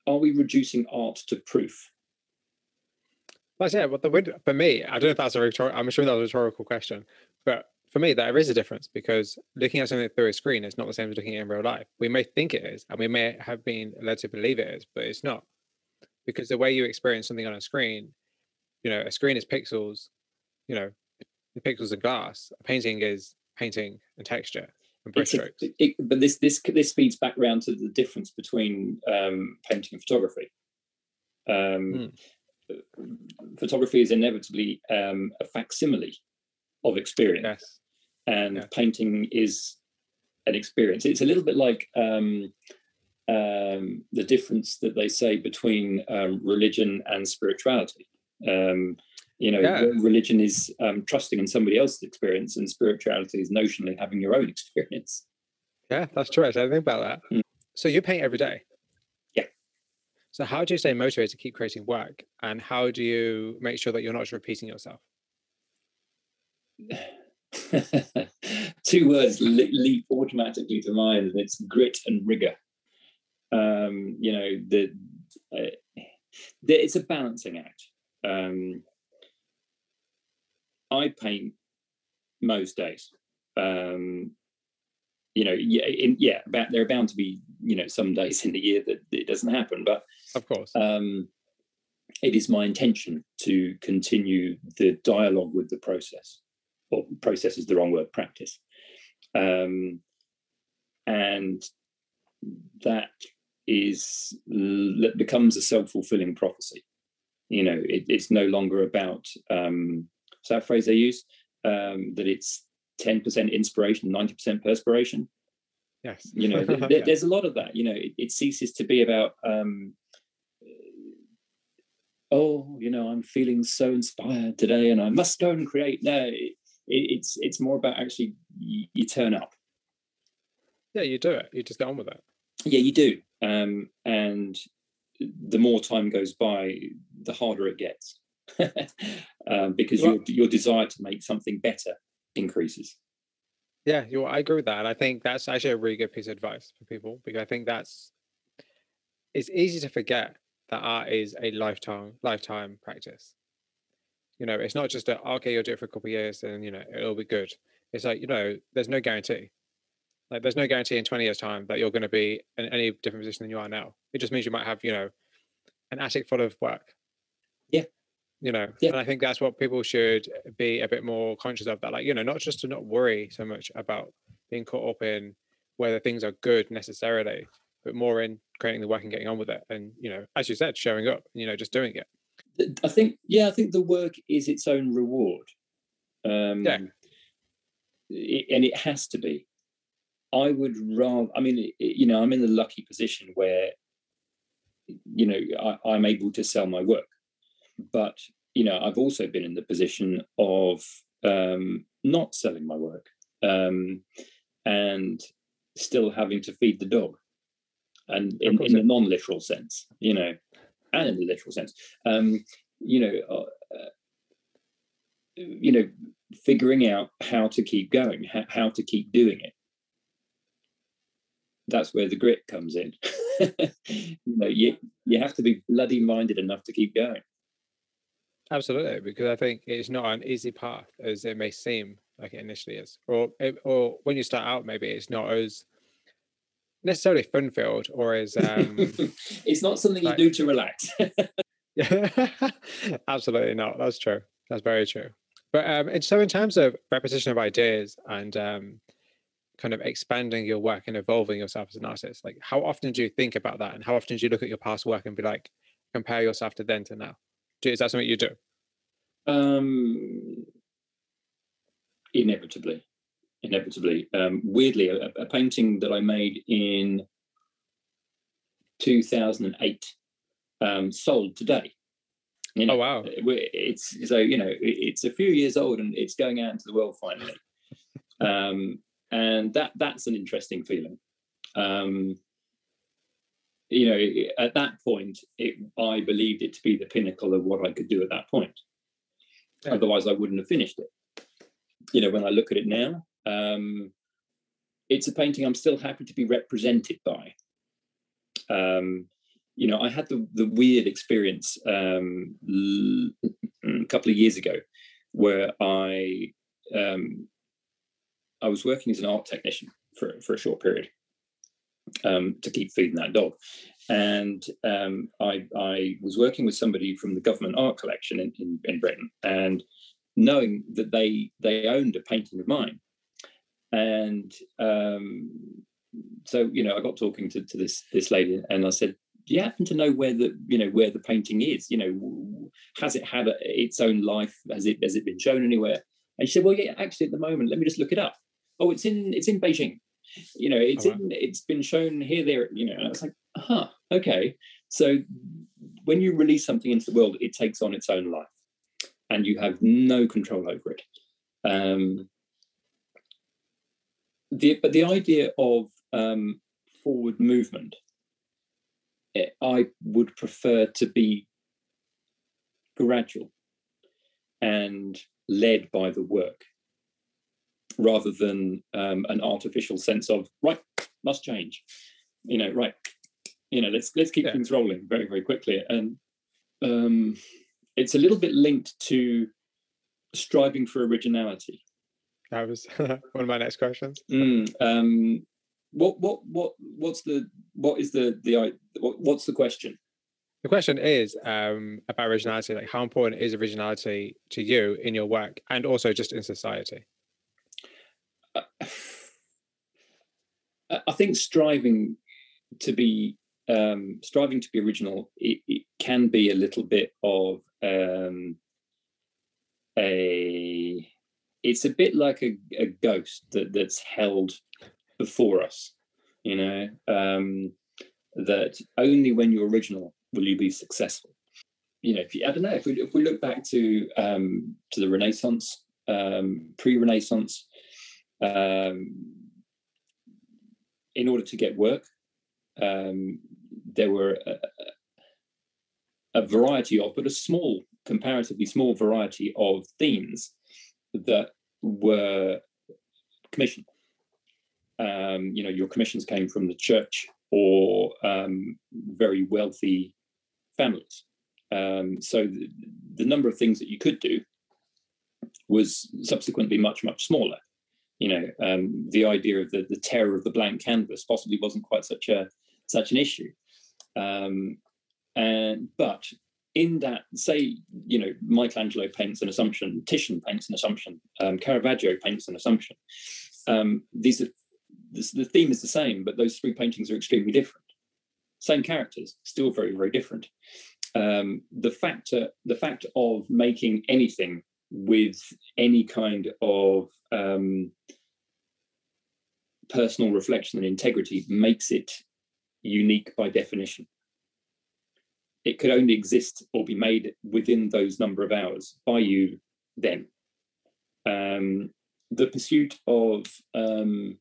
are we reducing art to proof? That's yeah. But the for me, I don't know if that's a rhetorical. I'm assuming that's a rhetorical question, but for me, there is a difference because looking at something through a screen is not the same as looking at it in real life. We may think it is, and we may have been led to believe it is, but it's not, because the way you experience something on a screen, you know, a screen is pixels. You know, the pixels of glass. A painting is painting and texture. and brush It's a- it- but this this this feeds back round to the difference between um, painting and photography. Um, Photography is inevitably um, a facsimile of experience, yes. and yeah. painting is an experience. It's a little bit like um, um, the difference that they say between um, religion and spirituality. Um, you know, Yeah. religion is um, trusting in somebody else's experience, and spirituality is notionally having your own experience. Yeah, that's true. I think about that. Mm. So you paint every day. So how do you stay motivated to keep creating work, and how do you make sure that you're not repeating yourself? Two words le- leap automatically to mind, and it's grit and rigor. Um, you know, the, uh, the it's a balancing act. Um, I paint most days. Um, you know, yeah, in, yeah, about there are bound to be you know some days in the year that it doesn't happen, but Of course. um, it is my intention to continue the dialogue with the process, or process is the wrong word, practice. Um, and that is that becomes a self-fulfilling prophecy. You know, it, it's no longer about um, is that phrase they use um, that it's ten percent inspiration, ninety percent perspiration yes. you know th- th- there's a lot of that you know it, it ceases to be about um oh you know i'm feeling so inspired today and i must go and create no it, it, it's it's more about actually you, you turn up yeah, you do it. You just get on with it. yeah you do um and the more time goes by the harder it gets um, because Well- your your desire to make something better increases Yeah, you I agree with that. And I think that's actually a really good piece of advice for people because I think that's it's easy to forget that art is a lifetime lifetime practice. You know, it's not just a okay, you'll do it for a couple of years and you know it'll be good. It's like, you know, there's no guarantee. Like there's no guarantee in 20 years' time that you're going to be in any different position than you are now. It just means you might have, you know, an attic full of work. Yeah. You know, Yeah. and I think that's what people should be a bit more conscious of that. Like, you know, not just to not worry so much about being caught up in whether things are good necessarily, but more in creating the work and getting on with it. And, you know, as you said, showing up, you know, just doing it. I think, yeah, I think the work is its own reward. Um, Yeah. it- and it has to be. I would rather. I mean, it- you know, I'm in the lucky position where, you know, I, I'm able to sell my work, but you know, I've also been in the position of um, not selling my work um, and still having to feed the dog, and in, in the non-literal sense, you know, and in the literal sense, um, you know, uh, uh, you know, figuring out how to keep going, how, how to keep doing it. That's where the grit comes in. you know, you you have to be bloody minded enough to keep going. Absolutely, because I think it's not an easy path as it may seem like it initially is, or or when you start out, maybe it's not as necessarily fun filled or is um, it's not something you do to relax. yeah, absolutely not. That's true. That's very true. But um, and so in terms of repetition of ideas and um, kind of expanding your work and evolving yourself as an artist, like how often do you think about that, and how often do you look at your past work and be like, compare yourself to then to now? Do, is that something you do? um, inevitably, inevitably. Um, weirdly, a, a painting that I made in 2008 um, sold today. You know, Oh wow! It's so you know it's a few years old and it's going out into the world finally um and that that's an interesting feeling um you know at that point it i believed it to be the pinnacle of what i could do at that point Yeah. otherwise i wouldn't have finished it you know when i look at it now um it's a painting i'm still happy to be represented by. Um you know, I had the, the weird experience um, a couple of years ago where I um, I was working as an art technician for, for a short period um, to keep feeding that dog, and um, I I was working with somebody from the government art collection in, in, in Britain, and knowing that they they owned a painting of mine, and um, so you know, I got talking to, to this this lady, and I said, "Do you happen to know where the you know where the painting is? You know, has it had a, its own life? Has it has it been shown anywhere?" And she said, "Well, yeah, actually, at the moment, let me just look it up. Oh, it's in it's in Beijing. You know, it's oh, in it's been shown here, there. You know." And I was like, "Huh, okay." So when you release something into the world, it takes on its own life, and you have no control over it. Um, the, but the idea of um, forward movement, it, eh, I would prefer to be gradual and led by the work rather than um, an artificial sense of right must change. You know right you know let's let's keep yeah. things rolling very very quickly. And um, it's a little bit linked to striving for originality that was one of my next questions. Mm, um, what what what what's the what is the the what, what's the question? The question is um, about originality. Like, how important is originality to you in your work, and also just in society? Uh, I think striving to be um, striving to be original it, it, can be a little bit of um, a it's a bit like a, a ghost that, that's held before us, you know, um, that only when you're original will you be successful. You know, if you, I don't know, if we, if we look back to um, to the Renaissance, um, pre-Renaissance, um, in order to get work, um, there were a, a variety of, but a small, comparatively small variety of themes that were commissioned. Um, you know, your commissions came from the church or um, very wealthy families. Um, so the, the, number of things that you could do was subsequently much, much smaller. You know, um, the idea of the, the terror of the blank canvas possibly wasn't quite such a such an issue. Um, and but in that, say, you know, Michelangelo paints an assumption, Titian paints an assumption, um, Caravaggio paints an assumption. Um, these are this, the theme is the same, but those three paintings are extremely different. Same characters, still very, very different. Um, the factor, the fact of making anything with any kind of um, personal reflection and integrity makes it unique by definition it could only exist or be made within those number of hours by you then. Um, the pursuit of um,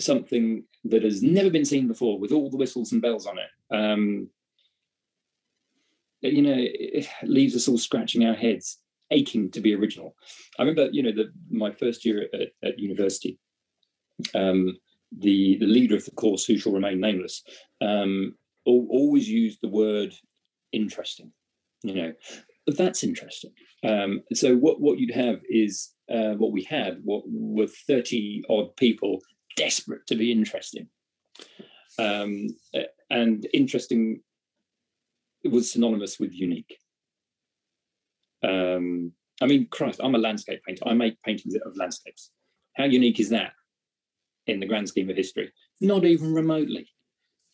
something that has never been seen before with all the whistles and bells on it, um, you know, it leaves us all scratching our heads, aching to be original. I remember, you know, the, my first year at, at university, um, the the leader of the course, who shall remain nameless, um, always use the word interesting. You know, that's interesting. Um, so what what you'd have is uh, what we had. What were thirty odd people desperate to be interesting, um, and interesting was synonymous with unique. Um, I mean, Christ, I'm a landscape painter. I make paintings of landscapes. How unique is that in the grand scheme of history? Not even remotely.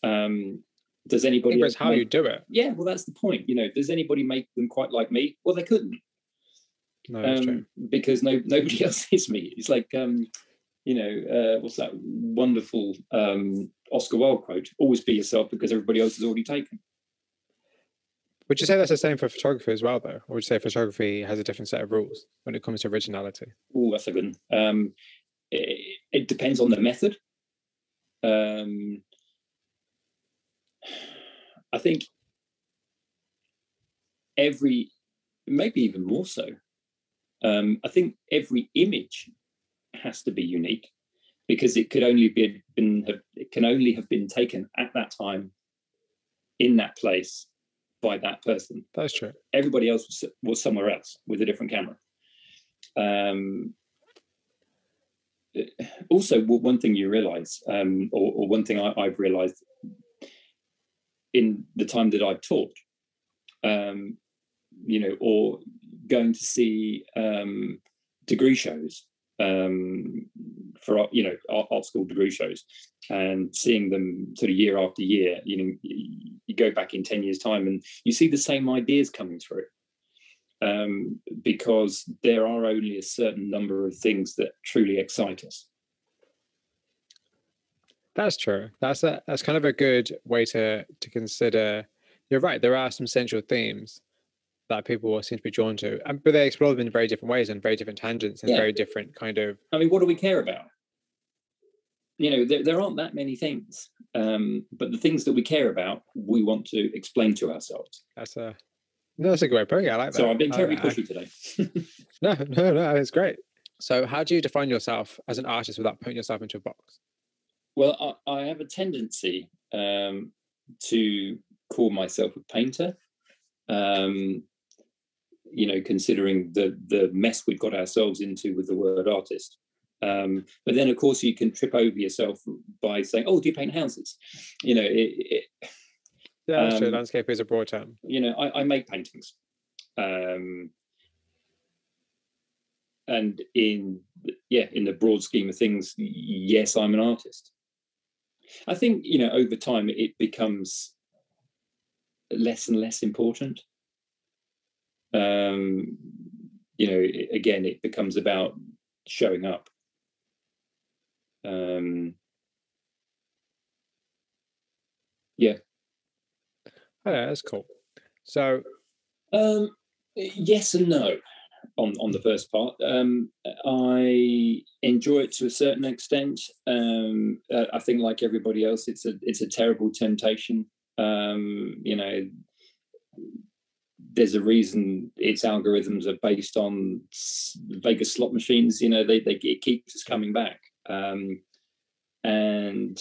Um, does anybody? It's how make, you do it. Yeah, well, that's the point. You know, does anybody make them quite like me? Well, they couldn't. No, um, because no nobody else is me. It's like um, you know, uh, what's that wonderful um, Oscar Wilde quote? Always be yourself because everybody else is already taken. Would you say that's the same for photography as well, though? Or would you say photography has a different set of rules when it comes to originality? Oh, that's a good one. Um, it, it, depends on the method. Um, I think every, maybe even more so, um, I think every image has to be unique because it could only be been have, it can only have been taken at that time in that place by that person. That's true. Everybody else was, was somewhere else with a different camera. Um, also, one thing you realize, um, or, or, one thing I, have realized in the time that I've taught, um, you know, or going to see um, degree shows um, for you know art, art, school degree shows and seeing them sort of year after year you know you go back in 10 years time and you see the same ideas coming through. Um, because there are only a certain number of things that truly excite us that's true that's a that's kind of a good way to to consider you're right there are some central themes that people seem to be drawn to, and but they explore them in very different ways and very different tangents and yeah. very different kind of. I mean, what do we care about? You know, there, there aren't that many things, um, but the things that we care about, we want to explain to ourselves. That's a no, that's a great point. I like that. So I'm being terribly pushy I, today. no, no, no, it's great. So, how do you define yourself as an artist without putting yourself into a box? Well, I, I have a tendency um, to call myself a painter. Um, you know, considering the the mess we've got ourselves into with the word artist. Um, but then, of course, you can trip over yourself by saying, "Oh, do you paint houses?" You know, it, it, yeah, um, Landscape is a broad term. You know, I, I make paintings, um, and in yeah, in the broad scheme of things, yes, I'm an artist. I think you know, over time, it becomes less and less important um, you know, again, it becomes about showing up. Um, yeah. Oh, yeah, that's cool. So, um, yes and no on on the first part. Um, I enjoy it to a certain extent. Um, I think, like everybody else, it's a it's a terrible temptation. Um, you know, there's a reason its algorithms are based on Vegas slot machines. You know, they, they it keeps us coming back, um, and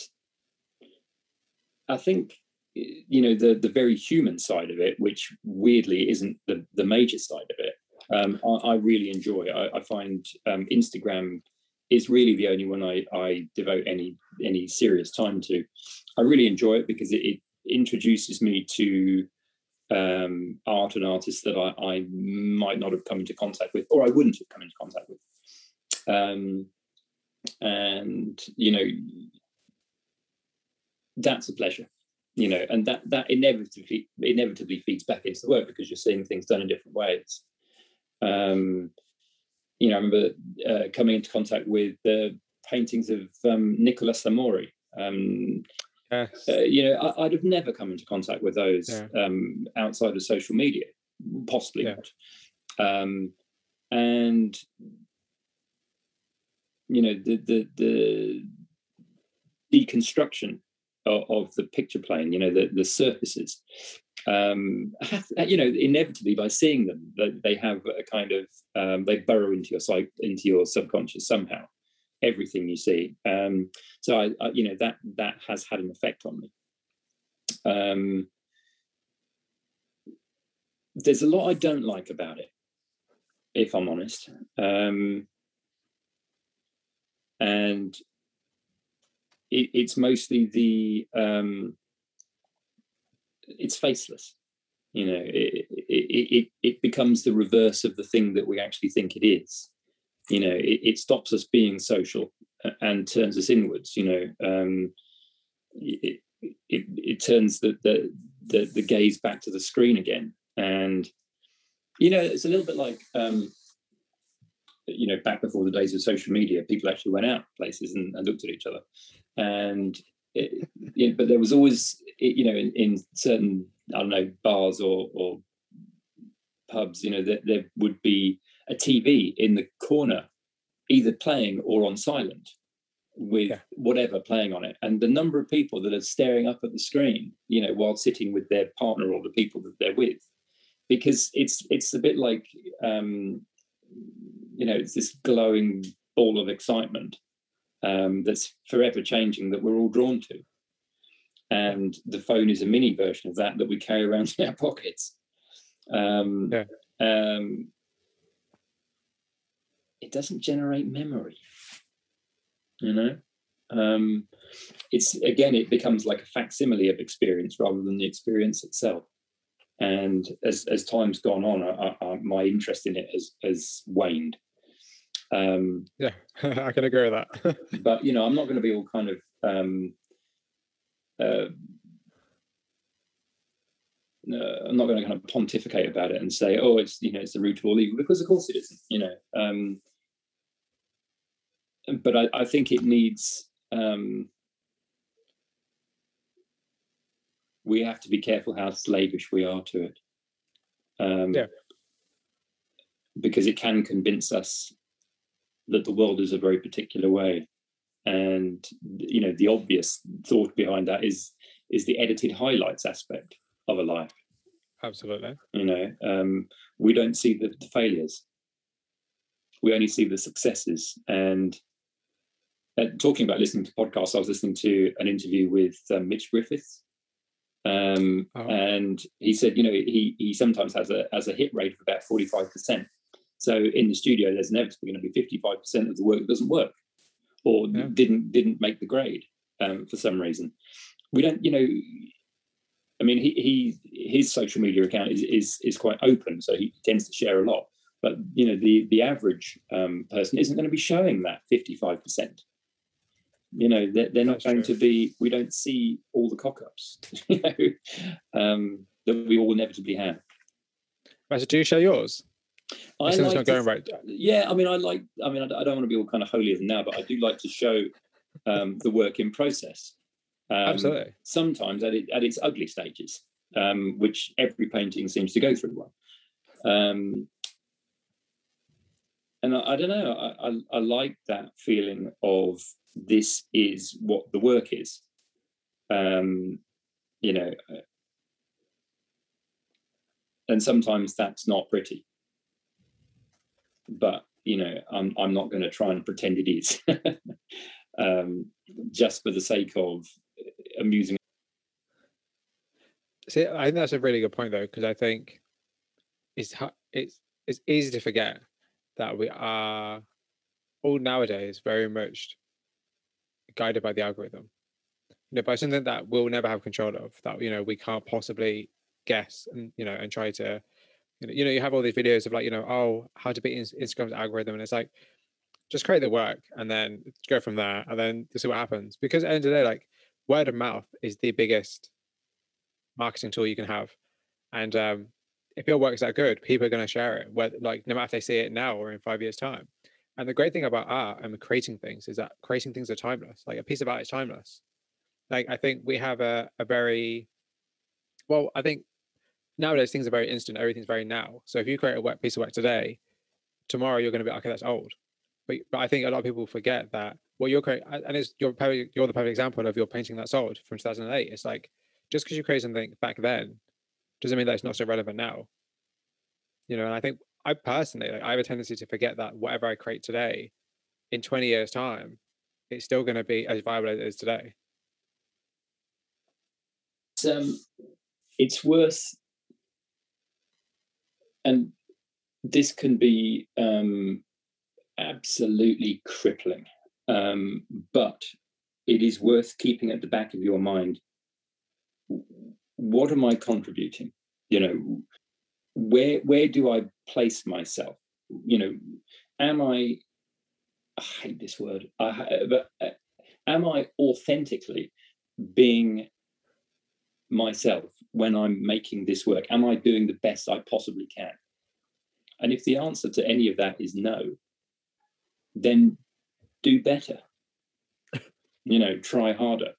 I think you know the the very human side of it, which weirdly isn't the the major side of it. Um, I, I, really enjoy. I, I find um, Instagram is really the only one I, I devote any any serious time to. I really enjoy it because it, it introduces me to um, art and artists that I, I, might not have come into contact with, or I wouldn't have come into contact with. Um, and you know, that's a pleasure, you know, and that that inevitably inevitably feeds back into the work because you're seeing things done in different ways. Um, you know, I remember uh, coming into contact with the paintings of um, Nicolas Amori. Um, Yes. Uh, you know, I, would have never come into contact with those yeah. um, outside of social media, possibly yeah. not. Um, and you know, the the the deconstruction of, of the picture plane, you know, the the surfaces. Um, you know, inevitably by seeing them, they have a kind of um, they burrow into your sight, into your subconscious somehow everything you see. Um, so I, I, you know, that that has had an effect on me. Um, there's a lot I don't like about it, if I'm honest. Um, and it, it's mostly the um, it's faceless. You know, it, it, it it becomes the reverse of the thing that we actually think it is. You know it, it stops us being social and turns us inwards you know um, it, it, it turns the, the, the the gaze back to the screen again. And you know it's a little bit like um, you know back before the days of social media people actually went out places and, and looked at each other. And it, know, but there was always you know in, in, certain i don't know bars or, or pubs you know that there would be a TV in the corner, either playing or on silent, with yeah. whatever playing on it. And the number of people that are staring up at the screen, you know, while sitting with their partner or the people that they're with, because it's it's a bit like, um, you know, it's this glowing ball of excitement um, that's forever changing that we're all drawn to. And the phone is a mini version of that that we carry around in our pockets. Um, yeah. um, it doesn't generate memory you know um, it's again it becomes like a facsimile of experience rather than the experience itself and as as time's gone on I, I, my interest in it has has waned Um, yeah, I can agree with that. but you know, I'm not going to be all kind of um, uh, uh, I'm not going to kind of pontificate about it and say, oh, it's you know, it's the root of all evil, because of course it isn't. You know, um, but I, I, think it needs. Um, we have to be careful how slavish we are to it. Um, yeah. Because it can convince us that the world is a very particular way, and you know the obvious thought behind that is is the edited highlights aspect of a life. Absolutely. You know, um, we don't see the, the, failures. We only see the successes. And uh, talking about listening to podcasts, I was listening to an interview with um, Mitch Griffiths, um, oh. and he said, you know, he he sometimes has a has a hit rate of about forty five percent. So in the studio, there's inevitably going to be fifty five percent of the work that doesn't work, or yeah. didn't didn't make the grade um, for some reason. We don't, you know, I mean, he, he his social media account is, is is quite open, so he tends to share a lot. But you know, the the average um, person isn't going to be showing that fifty five percent. You know, they're, they're not That's going true. to be. We don't see all the cock ups, you know, um, that we all inevitably have. Right, so do you show yours? I like not going right. Yeah, I mean, I like. I mean, I, I don't want to be all kind of holier than now, but I do like to show um, the work in process. Um, Absolutely. Sometimes at, it, at its ugly stages, um, which every painting seems to go through one. Um, and I, I, don't know. I, I, I, like that feeling of this is what the work is. Um, you know, uh, and sometimes that's not pretty. But you know, I'm I'm not going to try and pretend it is, um, just for the sake of amusing. See, I think that's a really good point though, because I think it's it's it's easy to forget that we are all nowadays very much guided by the algorithm. You know, by something that we'll never have control of, that you know we can't possibly guess and you know and try to you know, you know you have all these videos of like you know oh how to beat Instagram's algorithm and it's like just create the work and then go from there and then see what happens because at the end of the day like word of mouth is the biggest marketing tool you can have. And um, if your work is that good, people are going to share it, whether like no matter if they see it now or in five years' time. And the great thing about art and creating things is that creating things are timeless. Like a piece of art is timeless. Like I think we have a, a very well, I think nowadays things are very instant, everything's very now. So if you create a work piece of work today, tomorrow you're going to be like, okay, that's old. But but I think a lot of people forget that well, you're creating, and it's you're you're the perfect example of your painting that's old from 2008. It's like just because you create something back then doesn't mean that it's not so relevant now. You know, and I think I personally, like, I have a tendency to forget that whatever I create today, in 20 years' time, it's still going to be as viable as it is today. Um, it's worth, and this can be um, absolutely crippling um, but it is worth keeping at the back of your mind what am I contributing? You know, where where do I place myself? You know, am I? I hate this word. I, but uh, am I authentically being myself when I'm making this work? Am I doing the best I possibly can? And if the answer to any of that is no, then do better. you know, try harder.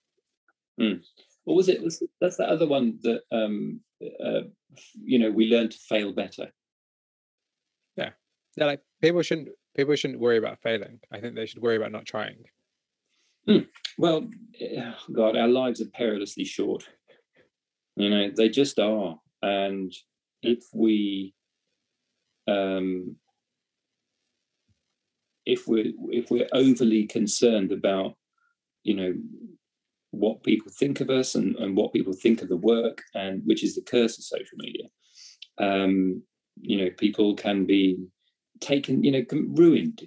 Mm. What was it? Was, that's the other one that um, uh, you know we learn to fail better. Yeah, yeah. Like people shouldn't people shouldn't worry about failing. I think they should worry about not trying. Mm. Well, eh, God, our lives are perilously short. You know, they just are, and if we um, if we're if we're overly concerned about you know what people think of us and, and what people think of the work and which is the curse of social media um, you know people can be taken you know ruined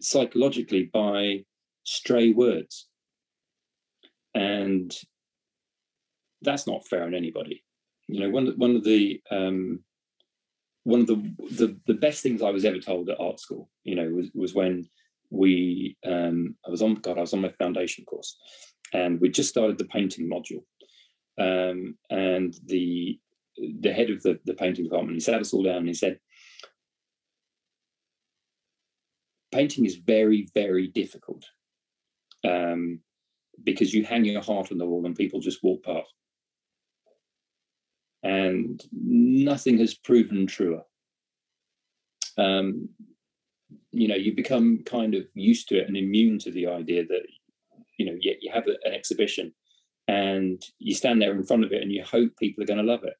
psychologically by stray words. And that's not fair on anybody. You know one one of the um, one of the, the the best things I was ever told at art school, you know, was was when we um, I was on God, I was on my foundation course, and we just started the painting module, um, and the the head of the, the painting department he sat us all down and he said, painting is very very difficult um, because you hang your heart on the wall and people just walk past and nothing has proven truer. Um, you know, you become kind of used to it and immune to the idea that, you know, you, you have an exhibition and you stand there in front of it and you hope people are going to love it.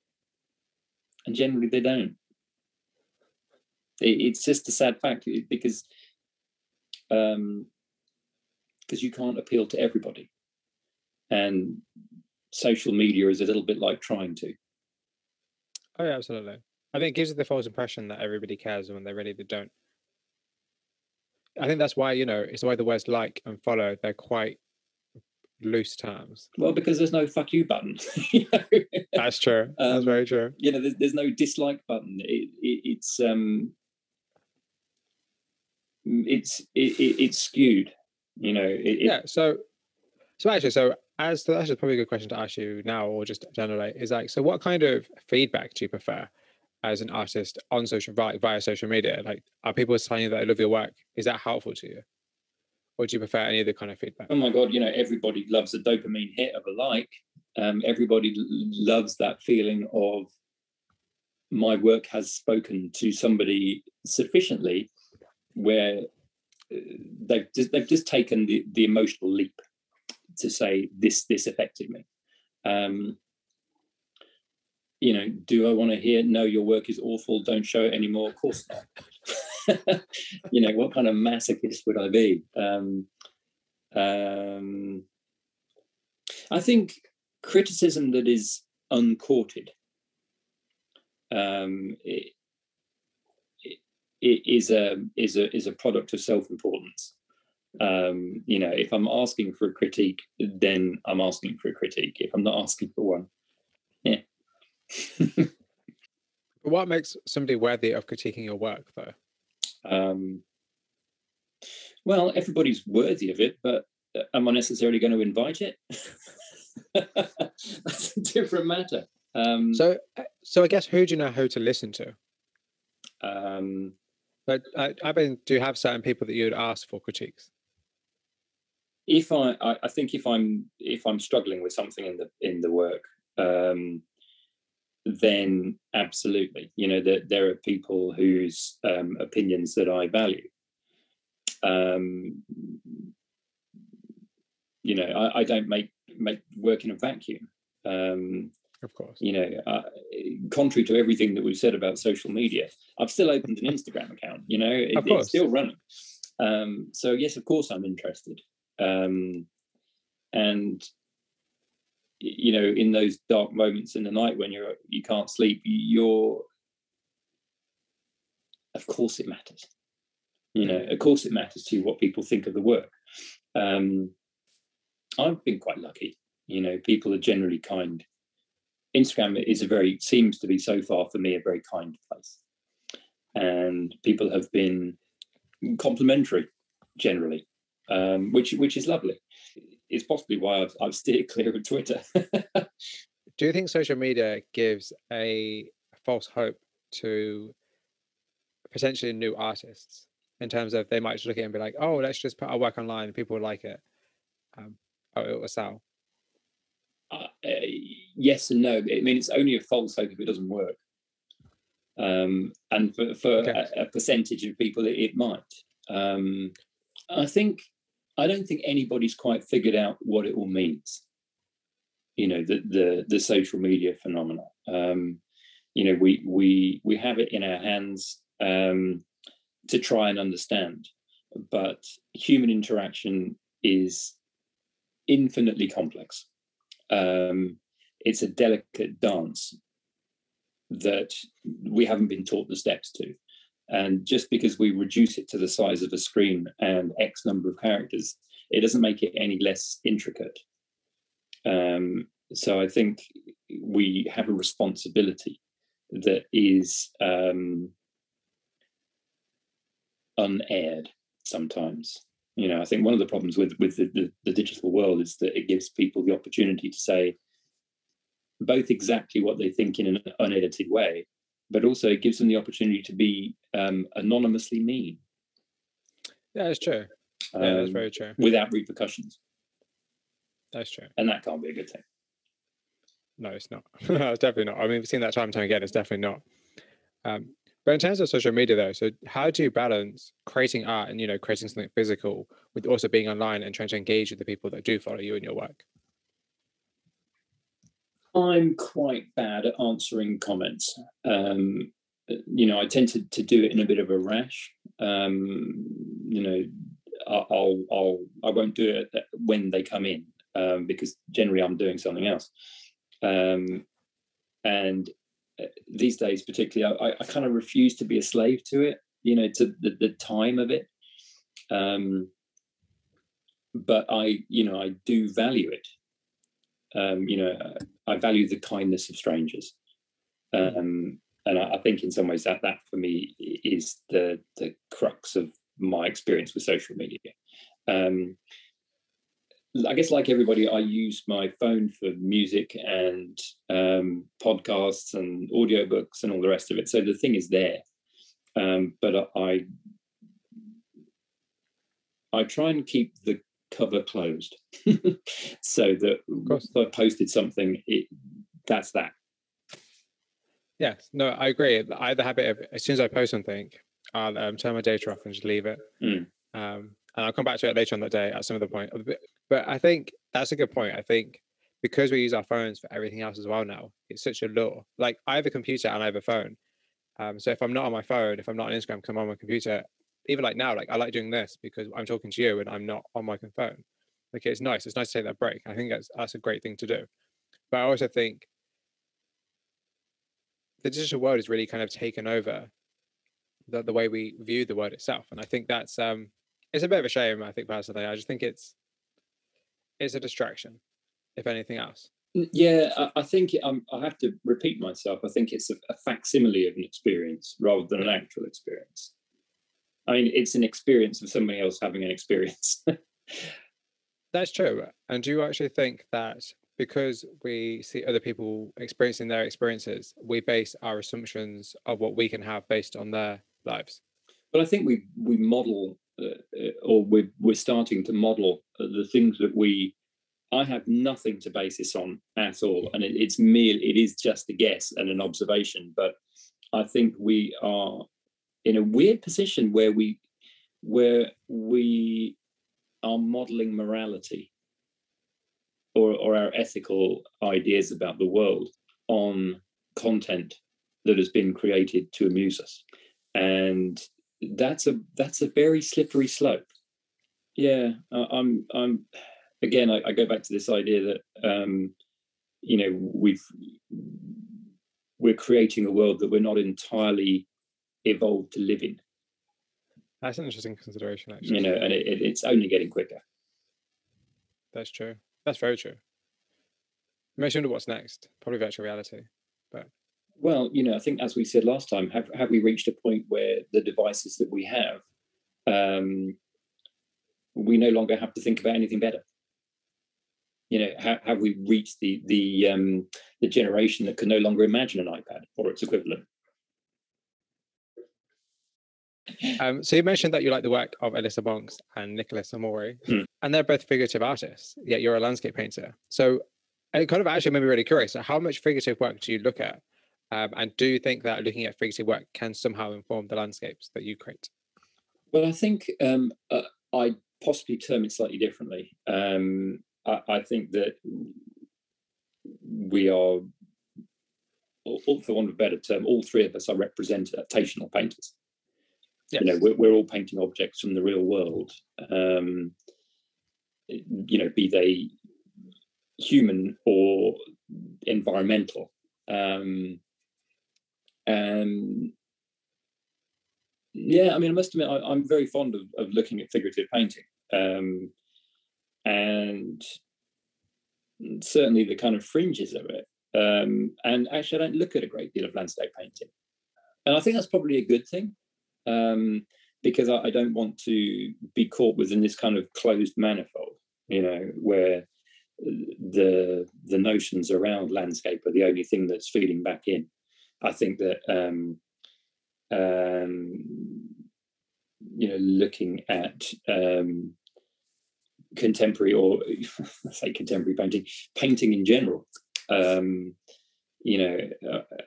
And generally they don't. It, it's just a sad fact because um, because you can't appeal to everybody. And social media is a little bit like trying to. Oh, yeah, absolutely. I think it gives you the false impression that everybody cares when they really they don't. I think that's why, you know, it's why the words like and follow, they're quite loose terms. Well, because there's no fuck you button. you know? That's true. That's um, very true. You know, there's, there's no dislike button. It, it, it's um, it's it, it's skewed. You know. yeah. So, so actually, so as that's probably a good question to ask you now, or just generally, is like, so what kind of feedback do you prefer as an artist on social via, via social media? Like, are people telling you that they love your work? Is that helpful to you? Or do you prefer any other kind of feedback? Oh my God, you know, everybody loves a dopamine hit of a like. Um, everybody loves that feeling of my work has spoken to somebody sufficiently where uh, they've just, they've just taken the, the emotional leap to say this this affected me. Um, you know, do I want to hear no, your work is awful, don't show it anymore? Of course not. you know, what kind of masochist would I be? Um, um, I think criticism that is uncourted um, it, it, is a is a is a product of self importance um, you know, if I'm asking for a critique, then I'm asking for a critique. If I'm not asking for one, yeah. what makes somebody worthy of critiquing your work, though? Um, well, everybody's worthy of it, but uh, am I necessarily going to invite it? That's a different matter. Um, so, uh, so I guess who do you know how to listen to? Um, but I, I mean, do you have certain people that you'd ask for critiques? If I, I think if I'm if I'm struggling with something in the in the work, um, then absolutely, you know, that there, there are people whose um, opinions that I value. Um, you know, I, I, don't make make work in a vacuum. Um, of course. You know, uh, contrary to everything that we've said about social media, I've still opened an Instagram account. You know, it, it's still running. Um, so yes, of course, I'm interested. Um, and you know, in those dark moments in the night when you're you can't sleep, you're of course it matters. You know, of course it matters to you what people think of the work. Um, I've been quite lucky. You know, people are generally kind. Instagram is a very seems to be so far for me a very kind place, and people have been complimentary generally um, which which is lovely. It's possibly why I've, I've steered clear of Twitter. Do you think social media gives a false hope to potentially new artists in terms of they might just look at it and be like, "Oh, let's just put our work online and people will like it. Um, oh, it will sell." Uh, uh, yes and no. I mean, it's only a false hope if it doesn't work. Um, and for, for okay. a, a, percentage of people, it, it might. Um, I think I don't think anybody's quite figured out what it all means. You know, the the, the social media phenomena. Um, you know, we we we have it in our hands um, to try and understand, but human interaction is infinitely complex. Um, it's a delicate dance that we haven't been taught the steps to. And just because we reduce it to the size of a screen and X number of characters, it doesn't make it any less intricate. Um, so I think we have a responsibility that is um, unaired sometimes. You know, I think one of the problems with with the, the, the digital world is that it gives people the opportunity to say both exactly what they think in an unedited way, but also it gives them the opportunity to be um, anonymously mean. Yeah, that's true. Yeah, that's very um, true. Without repercussions, That's true. and that can't be a good thing. No, it's not. it's definitely not. I mean, we've seen that time and time again. It's definitely not. Um, but in terms of social media, though, so how do you balance creating art and you know creating something physical with also being online and trying to engage with the people that do follow you in your work? I'm quite bad at answering comments. Um, you know, I tend to, to do it in a bit of a rash. Um, you know, I'll I'll I won't do it when they come in um, because generally I'm doing something else. Um, and uh, these days, particularly, I, I kind of refuse to be a slave to it. You know, to the, the time of it. Um, but I, you know, I do value it. Um, you know, I value the kindness of strangers, um, and I, I think in some ways that that for me is the the crux of my experience with social media. Um, I guess, like everybody, I use my phone for music and um, podcasts and audiobooks and all the rest of it. So the thing is there, um, but I I try and keep the cover closed so that if I posted something, it that's that. Yes, no, I agree. I have the habit of as soon as I post something, I'll um, turn my data off and just leave it. Mm. Um, and I'll come back to it later on that day at some of the point. But- But I think that's a good point. I think because we use our phones for everything else as well now, it's such a law Like I have a computer and I have a phone. Um, so if I'm not on my phone, if I'm not on Instagram, come on my computer. Even like now, like I like doing this because I'm talking to you and I'm not on my phone. Like it's nice. It's nice to take that break. I think that's that's a great thing to do. But I also think the digital world has really kind of taken over the, the way we view the world itself. And I think that's um it's a bit of a shame, I think personally. I just think it's it's a distraction, if anything else. Yeah, I, I think it, um, I have to repeat myself. I think it's a, a facsimile of an experience rather than an actual experience. I mean, it's an experience of somebody else having an experience. That's true. And do you actually think that because we see other people experiencing their experiences, we base our assumptions of what we can have based on their lives? but I think we we model, uh, uh, or we're we're starting to model uh, the things that we. I have nothing to base this on at all, and it, it's merely it is just a guess and an observation. But I think we are in a weird position where we where we are modeling morality or, or our ethical ideas about the world on content that has been created to amuse us. And that's a that's a very slippery slope. Yeah i'm i'm again i, I go back to this idea that um you know we've we're creating a world that we're not entirely evolved to live in That's an interesting consideration, actually. you know and it, it, it's only getting quicker That's true. That's very true. Makes you wonder what's next. Probably virtual reality. But well, you know, I think as we said last time, have have we reached a point where the devices that we have, um, we no longer have to think about anything better? You know, have, have we reached the the um, the generation that can no longer imagine an iPad or its equivalent? Um, so you mentioned that you like the work of Alyssa Monks and Nicola Samori, Hmm. and they're both figurative artists, yet you're a landscape painter. So it kind of actually made me really curious. So how much figurative work do you look at? Um, and do you think that looking at figurative work can somehow inform the landscapes that you create? Well, I think um, uh, I possibly term it slightly differently. Um, I, I think that we are, all- for want of a better term, all three of us are representational painters. Yes. You know, we're, we're all painting objects from the real world. Um, you know, be they human or environmental. Um, and yeah, I mean, I must admit, I, I'm very fond of, of looking at figurative painting, um, and certainly the kind of fringes of it. Um, and actually, I don't look at a great deal of landscape painting. And I think that's probably a good thing um, because I, I, don't want to be caught within this kind of closed manifold, you know, where the the notions around landscape are the only thing that's feeding back in. I think that um, um, you know, looking at um, contemporary or say contemporary painting, painting in general. Um, you know, uh,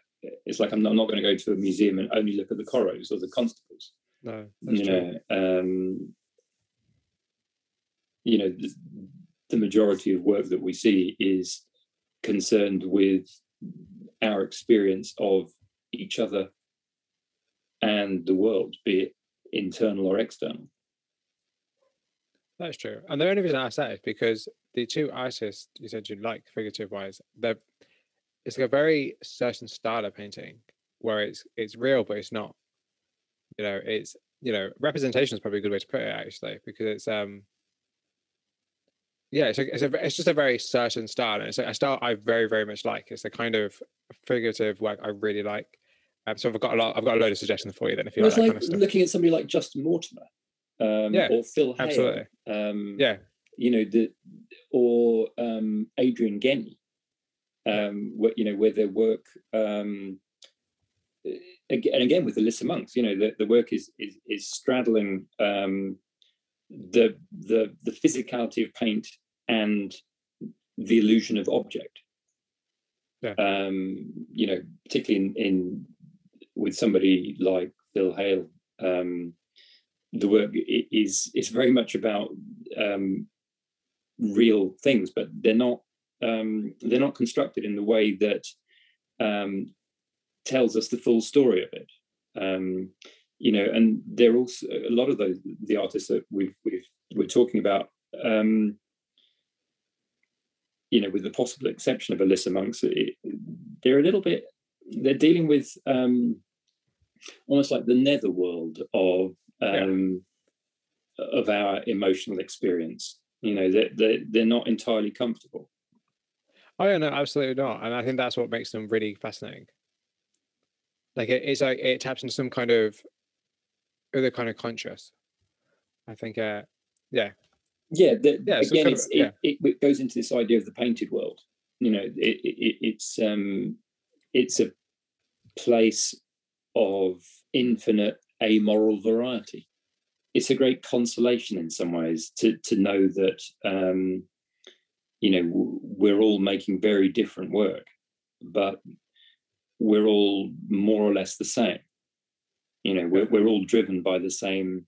it's like I'm not, not, going to go to a museum and only look at the Corots or the Constables. No, you know, um, you know, the, the majority of work that we see is concerned with our experience of each other and the world, be it internal or external. That's true. And the only reason I say it is because the two artists you said you like figurative wise, they're it's like a very certain style of painting where it's it's real but it's not. You know, it's you know, representation is probably a good way to put it actually, because it's um yeah, it's a, it's a it's just a very certain style, and it's a style I very very much like. It's the kind of figurative work I really like. Um, so I've got a lot. I've got a load of suggestions for you. Then, if you well, like, like kind of looking at somebody like Justin Mortimer, um, yeah, or Phil Hale, absolutely. Um, yeah, you know the or um, Adrian Ghenie, um, where, you know where their work um, and again with Alyssa Monks, you know the, the work is is, is straddling um, the the the physicality of paint and the illusion of object. Yeah. Um, you know, particularly in, in with somebody like Phil Hale, um, the work is is very much about um, real things, but they're not um, they're not constructed in the way that um, tells us the full story of it. Um, you know, and they're also a lot of those the artists that we've we've we're talking about. Um, you know, with the possible exception of Alyssa Monks, it, they're a little bit they're dealing with um, almost like the netherworld of um, yeah. of our emotional experience. You know, they're, they're, they're not entirely comfortable. Oh yeah, no, absolutely not. And I think that's what makes them really fascinating. Like it, it's like it taps into some kind of other kind of conscious. I think, uh, yeah, yeah. The, yeah again, of, yeah. It, it, goes into this idea of the painted world. You know, it, it's um, it's a place of infinite amoral variety. It's a great consolation in some ways to to know that um, you know we're all making very different work, but we're all more or less the same. You know, we're we're all driven by the same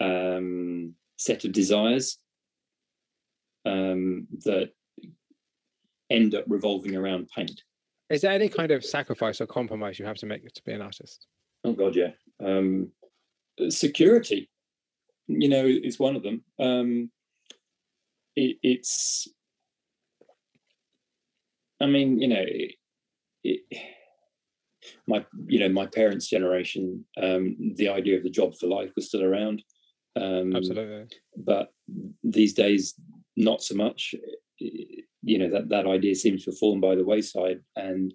um, set of desires um, that end up revolving around paint. Is there any kind of sacrifice or compromise you have to make to be an artist? Oh God, yeah. Um, security, you know, is one of them. Um, it, it's, I mean, you know, it, it, my, you know, my parents' generation, um, the idea of the job for life was still around. Um, Absolutely. But these days, not so much. You know that that idea seems to have fallen by the wayside. And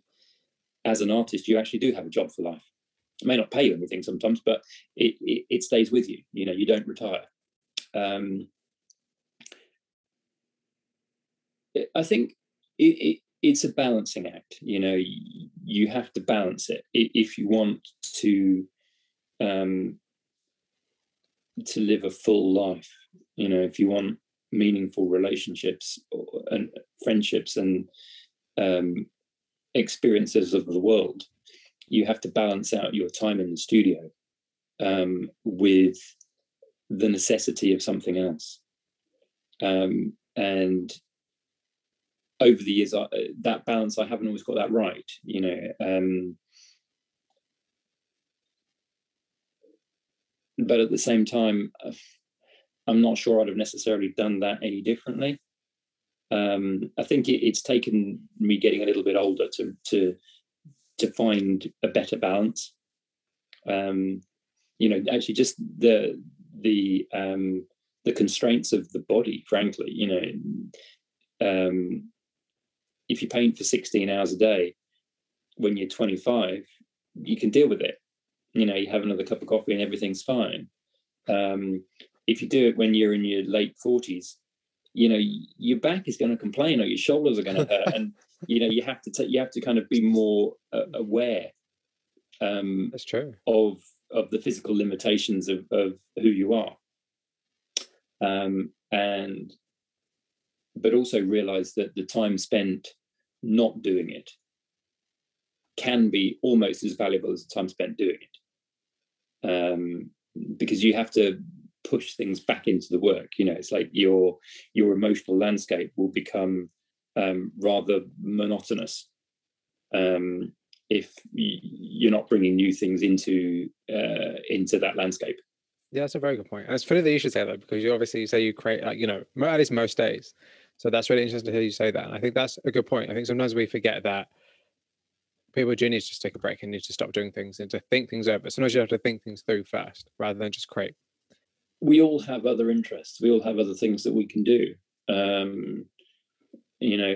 as an artist, you actually do have a job for life. It may not pay you anything sometimes, but it, it, it stays with you. You know, you don't retire. Um, I think it, it, it's a balancing act. You know, you, have to balance it if you want to um, to live a full life. You know, if you want meaningful relationships and friendships and um, experiences of the world, you have to balance out your time in the studio um, with the necessity of something else. Um, and over the years, I, that balance, I haven't always got that right. You know, um, but at the same time, I'm not sure I'd have necessarily done that any differently. Um, I think it, it's taken me getting a little bit older to to to find a better balance. Um, you know, actually, just the the um, the constraints of the body. Frankly, you know, um, if you paint for 16 hours a day when you're 25 you can deal with it. You know you have another cup of coffee and everything's fine. Um, if you do it when you're in your late 40s you know your back is going to complain or your shoulders are going to hurt and you know you have to t- you have to kind of be more uh, aware um, that's true. of of the physical limitations of, of who you are. Um, and but also realize that the time spent not doing it can be almost as valuable as the time spent doing it. Um, because you have to push things back into the work you know it's like your your emotional landscape will become um, rather monotonous. Um, if you're not bringing new things into uh, into that landscape. Yeah that's a very good point. And it's funny that you should say that because you obviously say you create like you know at least most days so that's really interesting to hear you say that and i think that's a good point i think sometimes we forget that people do need to just take a break and need to stop doing things and to think things over sometimes you have to think things through first rather than just create we all have other interests. We all have other things that we can do. Um, you know,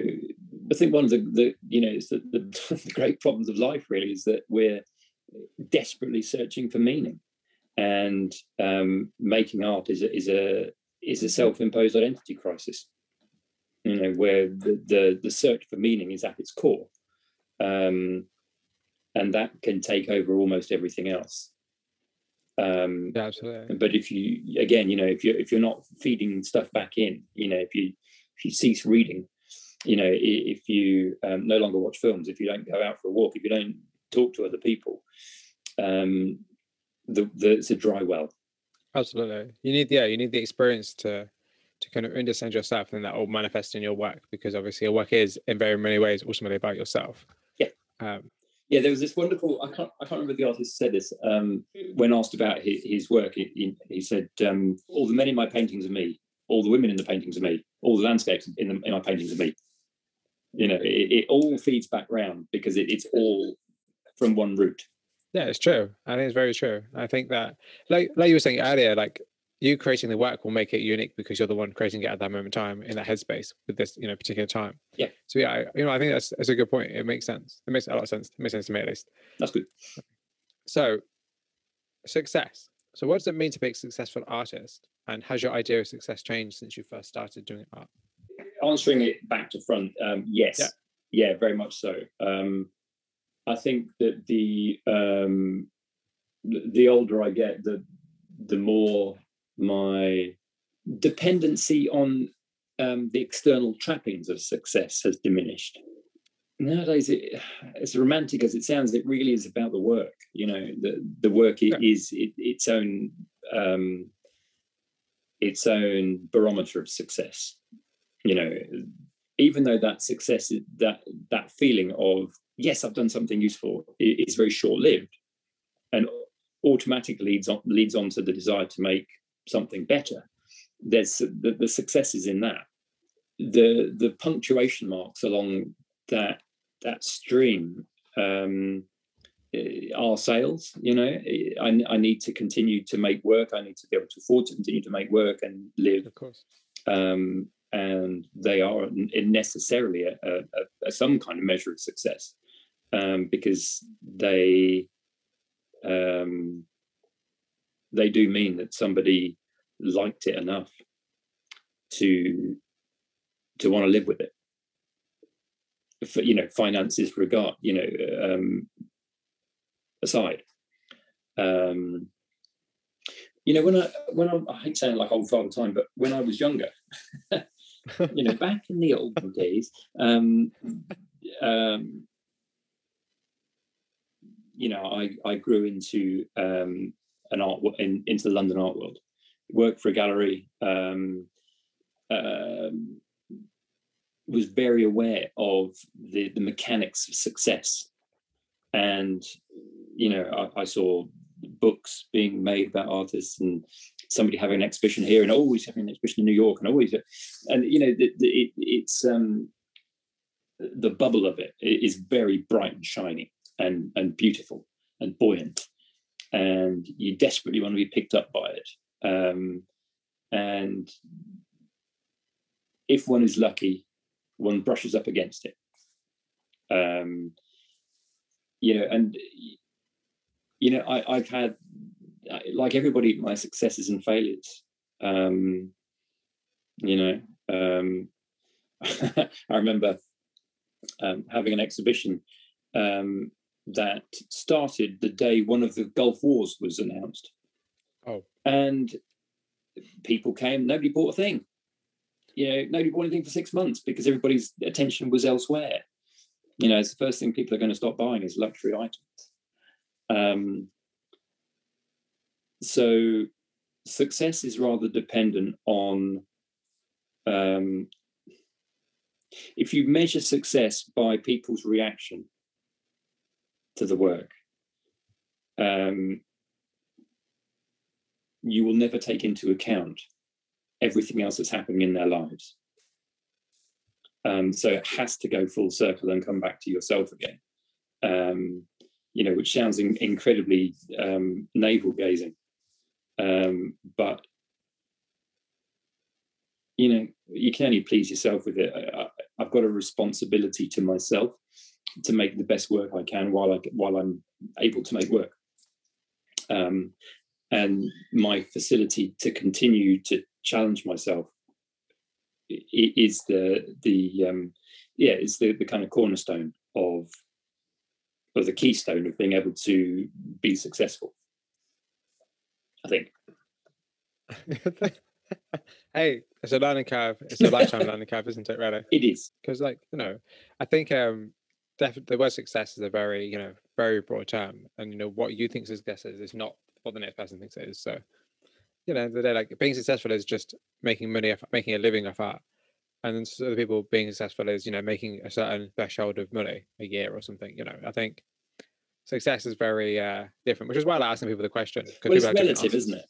I think one of the, the you know, it's the, the, the, great problems of life really is that we're desperately searching for meaning, and um, making art is a, is a is a self-imposed identity crisis. You know, where the the, the search for meaning is at its core, um, and that can take over almost everything else. Um, yeah, absolutely. But if you, again, you know, if you're if you're not feeding stuff back in, you know, if you if you cease reading, you know, if you um, no longer watch films, if you don't go out for a walk, if you don't talk to other people, um, the, the it's a dry well. Absolutely, you need yeah, you need the experience to to kind of understand yourself, and that will manifest in your work because obviously your work is in very many ways ultimately about yourself. Yeah. Um, yeah, there was this wonderful. I can't. I can't remember the artist said this um, when asked about his, his work. He, he said, um, "All the men in my paintings are me. All the women in the paintings are me. All the landscapes in, the, in my paintings are me." You know, it, it all feeds back round because it, it's all from one root. Yeah, it's true. I think it's very true. I think that, like, like you were saying earlier, like you creating the work will make it unique because you're the one creating it at that moment in time in that headspace with this you know particular time. Yeah. So yeah I, you know i think that's that's a good point. It makes sense. It makes a lot of sense. It makes sense to me at least. That's good. So success. So what does it mean to be a successful artist? And has your idea of success changed since you first started doing art? Answering it back to front um, yes. Yeah. yeah very much so. Um, i think that the um, the older i get the the more my dependency on um, the external trappings of success has diminished. Nowadays, it, as romantic as it sounds, it really is about the work. You know, the the work is it, its own um, its own barometer of success. You know, even though that success, that that feeling of yes, I've done something useful, is very short lived, and automatically leads on leads on to the desire to make something better. There's the, the successes in that. The the punctuation marks along that that stream um, eh, are sales. You know, I, I need to continue to make work. I need to be able to afford to continue to make work and live. Of course. Um, and they are necessarily a, a, a, some kind of measure of success um, because they um, they do mean that somebody liked it enough to to want to live with it. For, you know, finances regard, you know, um, aside. Um, you know, when I when I, I hate saying like old father time, but when I was younger, you know, back in the old days, um, um, you know, I I grew into um, an art in, into the London art world. Worked for a gallery. Um, um, was very aware of the the mechanics of success, and you know I, I saw books being made about artists and somebody having an exhibition here and always having an exhibition in New York and always and you know the, the, it, it's um, the bubble of it is very bright and shiny and and beautiful and buoyant and you desperately want to be picked up by it. Um, and if one is lucky, one brushes up against it. Um, you know, and you know, I, I've had like everybody, my successes and failures. Um, you know, um, I remember um, having an exhibition um, that started the day one of the Gulf Wars was announced. Oh. And people came, nobody bought a thing. You know, nobody bought anything for six months because everybody's attention was elsewhere. You know, it's the first thing people are going to stop buying is luxury items. Um, so success is rather dependent on um, if you measure success by people's reaction to the work, um, you will never take into account everything else that's happening in their lives. Um, so it has to go full circle and come back to yourself again. Um, you know, which sounds in, incredibly um, navel gazing, um, but you know, you can only please yourself with it. I, have got a responsibility to myself to make the best work I can while I while I'm able to make work. Um, and my facility to continue to challenge myself is the the um, yeah is the the kind of cornerstone of or the keystone of being able to be successful. I think. hey, it's a learning curve. It's a lifetime learning curve, isn't it? Really, it is. Because, like you know, I think um, definitely the word success is a very you know very broad term, and you know what you think success is is not what the next person thinks it is. So, you know, the day like being successful is just making money, making a living off art, and then so the people being successful is you know making a certain threshold of money a year or something. You know, I think success is very uh, different, which is why I like asking people the question. Well, it's relative, isn't it?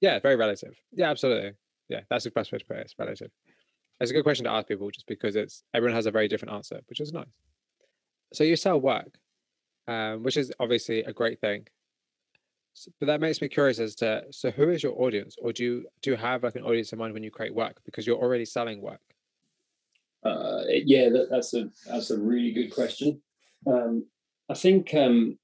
Yeah, very relative. Yeah, absolutely yeah, that's the best way to put it. It's relative. It's a good question to ask people just because it's everyone has a very different answer, which is nice. So you sell work, um, which is obviously a great thing. So, but that makes me curious as to so who is your audience, or do you do you have like an audience in mind when you create work because you're already selling work? Uh, yeah, that, that's a that's a really good question. Um, I think um,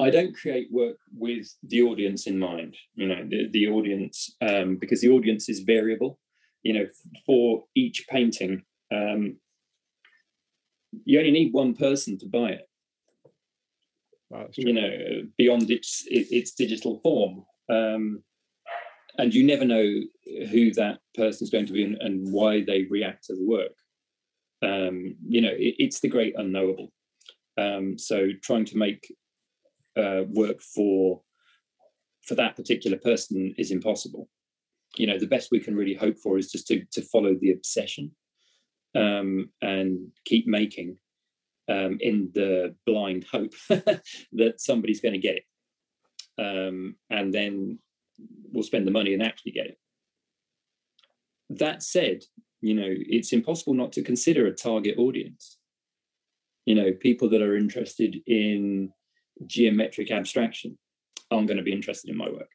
I don't create work with the audience in mind, you know, the, the audience, um, because the audience is variable. You know, for each painting, um, you only need one person to buy it. Wow, you know, beyond its its digital form, um, and you never know who that person is going to be and, and, why they react to the work. Um, you know, it, it's the great unknowable. Um, so trying to make uh, work for for that particular person is impossible. You know, the best we can really hope for is just to to follow the obsession um, and keep making um, in the blind hope that somebody's going to get it, um, and then we'll spend the money and actually get it. That said, you know, it's impossible not to consider a target audience. You know, people that are interested in geometric abstraction aren't going to be interested in my work.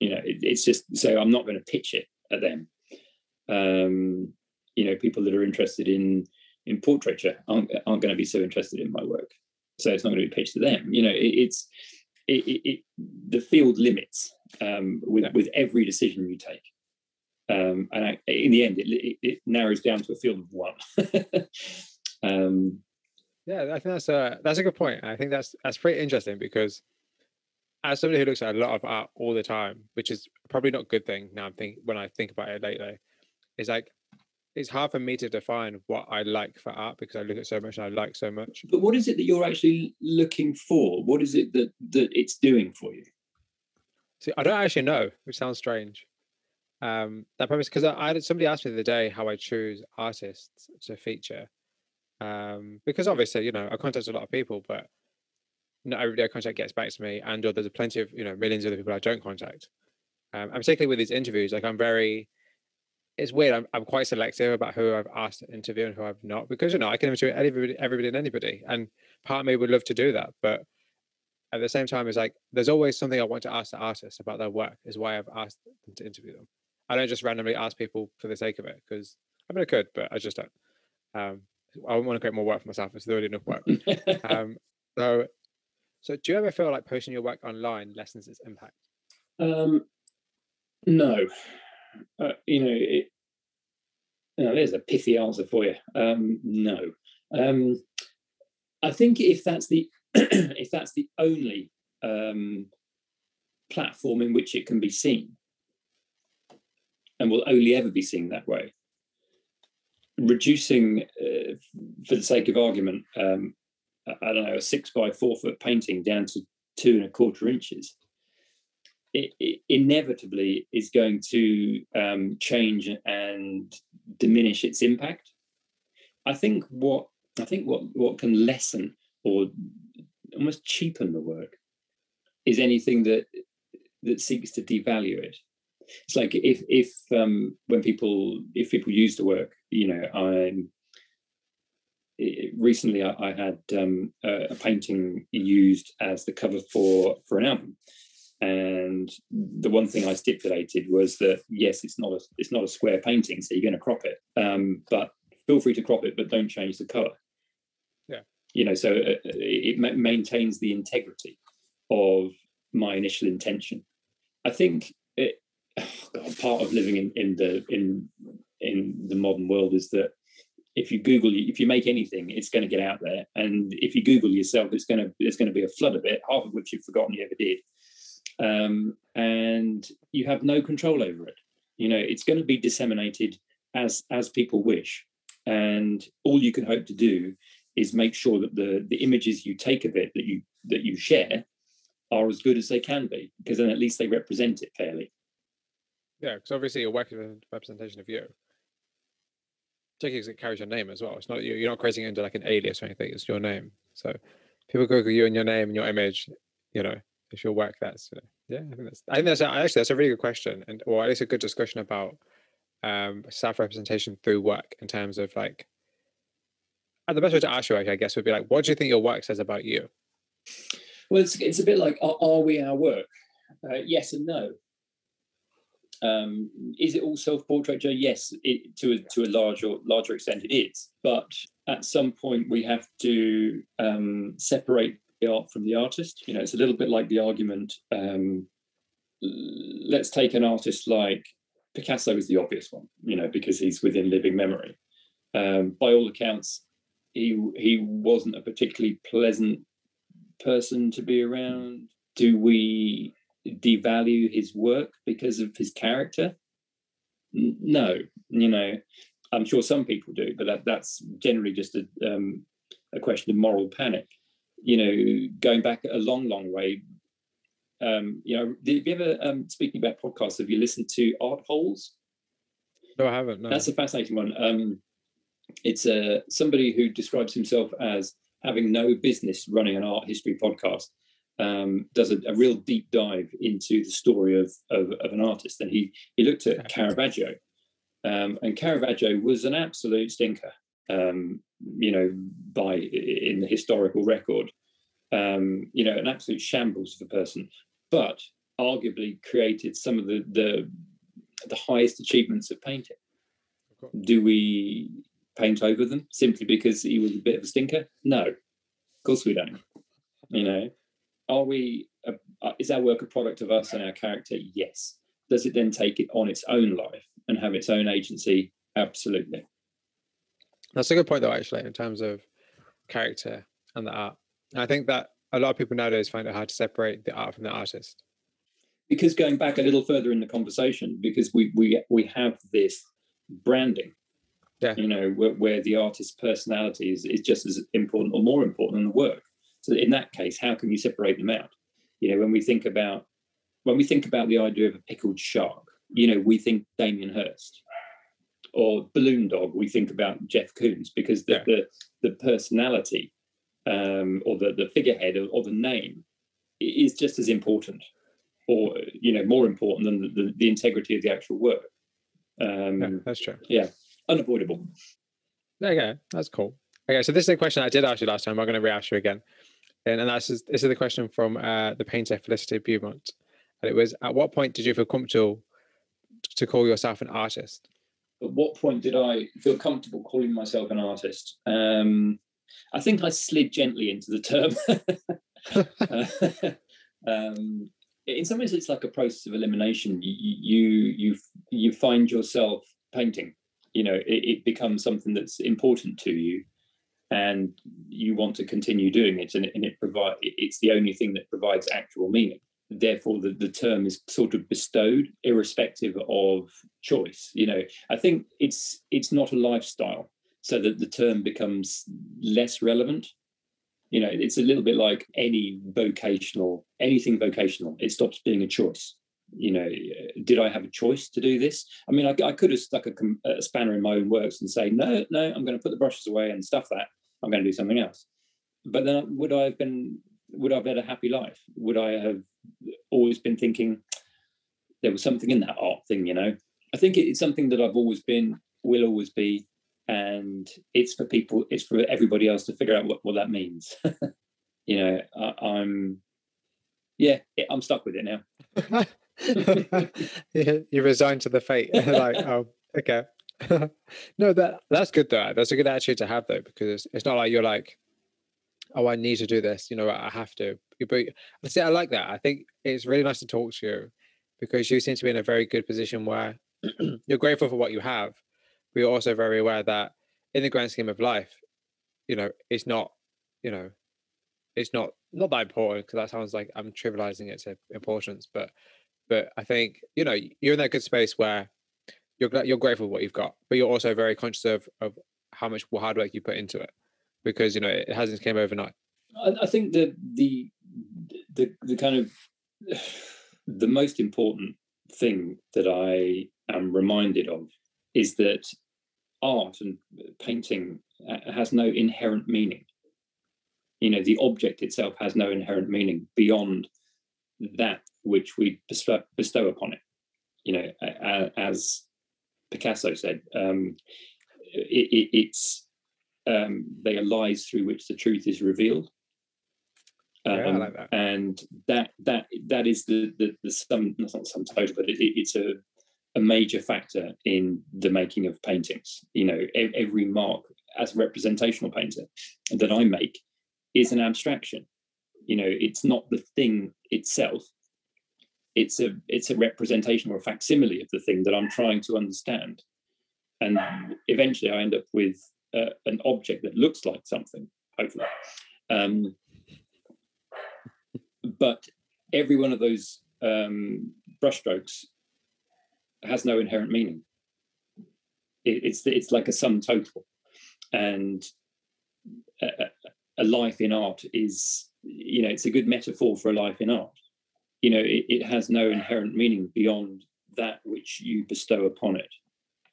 You know, it, it's just so I'm not going to pitch it at them. Um, you know, people that are interested in in portraiture aren't, aren't going to be so interested in my work. So it's not going to be pitched to them. You know, it, it's it, it, the field limits um, with with every decision you take. Um, and I, in the end, it, it, narrows down to a field of one. um, yeah, I think that's a that's a good point. I think that's that's pretty interesting because as somebody who looks at a lot of art all the time, which is probably not a good thing now I'm think when I think about it lately, is like it's hard for me to define what I like for art because I look at so much and I like so much. But what is it that you're actually looking for? What is it that that it's doing for you? See, I don't actually know, which sounds strange. Um, that probably because I, I somebody asked me the other day how I choose artists to feature, um, because obviously, you know, I contact a lot of people, but not everybody I contact gets back to me, and or there's plenty of you know millions of other people I don't contact. Um, and particularly with these interviews, like I'm very, it's weird. I'm, I'm quite selective about who I've asked to interview and who I've not, because you know I can interview everybody, everybody and anybody, and part of me would love to do that, but at the same time, it's like there's always something I want to ask the artist about their work. Is why I've asked them to interview them. I don't just randomly ask people for the sake of it, because I mean I could, but I just don't. Um, I want to create more work for myself. It's already enough work. um, so, so do you ever feel like posting your work online lessens its impact? Um, no, uh, you know, it, there's a pithy answer for you. Um, no, um, I think if that's the if that's the only um, platform in which it can be seen, and will only ever be seen that way, reducing, uh, for the sake of argument, um, I don't know, a six by four foot painting down to two and a quarter inches, it, it inevitably is going to um, change and diminish its impact. I think what I think what what can lessen or almost cheapen the work is anything that that seeks to devalue it. It's like if if um, when people if people use the work, you know, I'm recently I, I had um, a, a, painting used as the cover for for an album, and the one thing I stipulated was that yes, it's not a it's not a square painting, so you're going to crop it, um, but feel free to crop it, but don't change the color. Yeah, you know, so it, uh, it ma- maintains the integrity of my initial intention. I think it, oh God, part of living in, in the in in the modern world is that if you Google, if you make anything, it's going to get out there, and if you Google yourself, it's going to there's going to be a flood of it, half of which you've forgotten you ever did, um, and you have no control over it. You know, it's going to be disseminated as as people wish, and all you can hope to do is make sure that the the images you take of it that you that you share are as good as they can be, because then at least they represent it fairly. Yeah, because obviously you're working a representation of you. Particularly because it carries your name as well. It's not you. You're not creating it into like an alias or anything. It's your name. So people Google you and your name and your image. You know, if your work, that's yeah. I think that's. I think that's actually that's a really good question, and or at least a good discussion about um, self representation through work in terms of like. And the best way to ask you, I guess, would be like, what do you think your work says about you? Well, it's, it's a bit like, are, are we our work? Uh, yes and no. Um, is it all self-portraiture? Yes, it, to a, to a larger larger extent, it is. But at some point, we have to um, separate the art from the artist. You know, it's a little bit like the argument. Um, let's take an artist like Picasso is the obvious one, you know, because he's within living memory. Um, by all accounts, he he wasn't a particularly pleasant person to be around? Do we devalue his work because of his character? No, you know, I'm sure some people do, but that, that's generally just a, um, a question of moral panic. You know, going back a long, long way. Um, you know, have you ever, um, speaking about podcasts, have you listened to Art Holes? No, I haven't. No. That's a fascinating one. Um, it's uh, somebody who describes himself as having no business running an art history podcast, um, does a, a, real deep dive into the story of, of, of, an artist. And he, he looked at Caravaggio. Um, and Caravaggio was an absolute stinker, um, you know, by in the historical record. Um, you know, an absolute shambles of a person, but arguably created some of the the, the highest achievements of painting. Do we paint over them simply because he was a bit of a stinker? No, of course we don't. You know, are we? A, is our work a product of us and our character? Yes. Does it then take it on its own life and have its own agency? Absolutely. That's a good point, though. Actually, in terms of character and the art, I think that a lot of people nowadays find it hard to separate the art from the artist. Because going back a little further in the conversation, because we we we have this branding yeah. You know, where, where the artist's personality is, is just as important or more important than the work. So in that case, how can you separate them out? You know, when we think about when we think about the idea of a pickled shark, you know, we think Damien Hirst. Or balloon dog, we think about Jeff Koons because the yeah. the, the, personality um, or the, the figurehead or, or, the name is just as important or you know more important than the, the, the integrity of the actual work. Um, yeah, that's true. Yeah unavoidable. Go. That's cool. Okay, so this is a question I did ask you last time. I'm going to re-ask you again, and, and that's this is the question from uh, the painter Felicity Beaumont, and it was: At what point did you feel comfortable to call yourself an artist? At what point did I feel comfortable calling myself an artist? Um, I think I slid gently into the term. um, in some ways, it's like a process of elimination. You you you you find yourself painting. You know, it, it becomes something that's important to you, and you want to continue doing it. And, and it provide it's the only thing that provides actual meaning therefore the, the term is sort of bestowed irrespective of choice you know. I think it's it's not a lifestyle so that the term becomes less relevant. You know it's a little bit like any vocational anything vocational it stops being a choice. You know did i have a choice to do this? I mean i, I could have stuck a, a spanner in my own works and say no no i'm going to put the brushes away and stuff that i'm going to do something else. But then would i have been would i have led a happy life would i have always been thinking there was something in that art thing, you know. I think it's something that I've always been, will always be, and it's for people, it's for everybody else to figure out what, what that means. you know, I, am yeah, I'm stuck with it now. you resigned to the fate. like, oh, okay. no, that that's good though. That's a good attitude to have though, because it's not like you're like, oh, I need to do this. You know, I have to. But I see, I like that. I think it's really nice to talk to you because you seem to be in a very good position where you're grateful for what you have, but you're also very aware that in the grand scheme of life, you know, it's not, you know, it's not not that important because that sounds like I'm trivializing it to importance, but but I think you know you're in that good space where you're you're grateful for what you've got, but you're also very conscious of of how much hard work you put into it because you know it hasn't came overnight. I, think that the the the kind of the most important thing that I am reminded of is that art and painting uh, has no inherent meaning. You know, the object itself has no inherent meaning beyond that which we bestow, bestow upon it. You know, as Picasso said, um, it, it, it's um, they are lies through which the truth is revealed. Um, yeah, I um, like that. And that that that is the the, the sum not sum total, but it, it's a a major factor in the making of paintings. You know, every mark as a representational painter that I make is an abstraction. You know, it's not the thing itself. It's a it's a representation or a facsimile of the thing that I'm trying to understand. And eventually I end up with uh, an object that looks like something, hopefully. Um, but every one of those um, brushstrokes has no inherent meaning. It, it's it's like a sum total, and a, a, life in art is you know it's a good metaphor for a life in art. You know, it, it has no inherent meaning beyond that which you bestow upon it.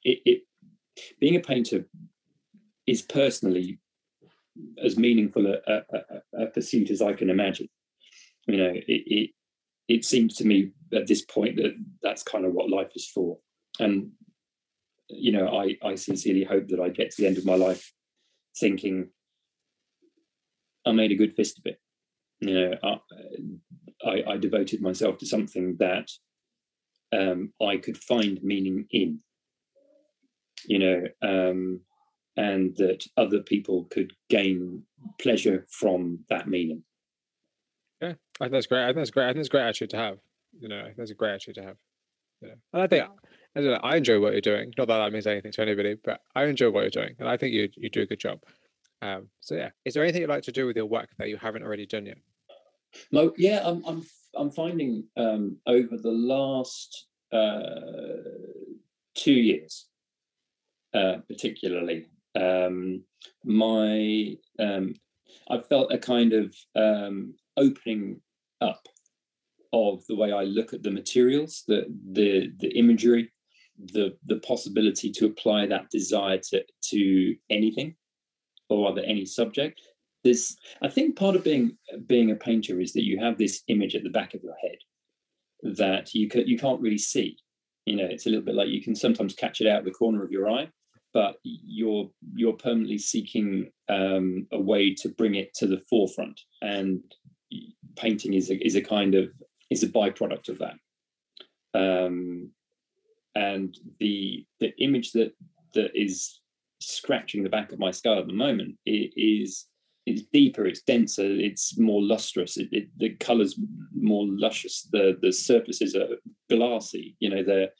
It, it being a painter is personally as meaningful a, a, a, pursuit as I can imagine you know, it, it it seems to me at this point that that's kind of what life is for. And you know, I I sincerely hope that I get to the end of my life thinking I made a good fist of it. You know, I, I, I devoted myself to something that um, I could find meaning in. You know, um, and that other people could gain pleasure from that meaning. Yeah, I think that's great. I think that's great. I think that's a great attitude to have. You know, that's a great attitude to have. Yeah, and I think I, know, I enjoy what you're doing. Not that that means anything to anybody, but I enjoy what you're doing, and I think you you do a good job. Um, so yeah, is there anything you'd like to do with your work that you haven't already done yet? No, yeah, I'm I'm I'm finding um, over the last uh, two years, uh, particularly, um, my um, I felt a kind of um, opening up of the way I look at the materials, the the the imagery, the the possibility to apply that desire to to anything or rather any subject. There's I think part of being being a painter is that you have this image at the back of your head that you can, you can't really see. You know, it's a little bit like you can sometimes catch it out of the corner of your eye, but you're you're permanently seeking um, a way to bring it to the forefront and painting is a, is a kind of is a byproduct of that. Um, and the the image that that is scratching the back of my skull at the moment is it's deeper, it's denser, it's more lustrous. It, it, the colors more luscious. The the surfaces are glassy. You know the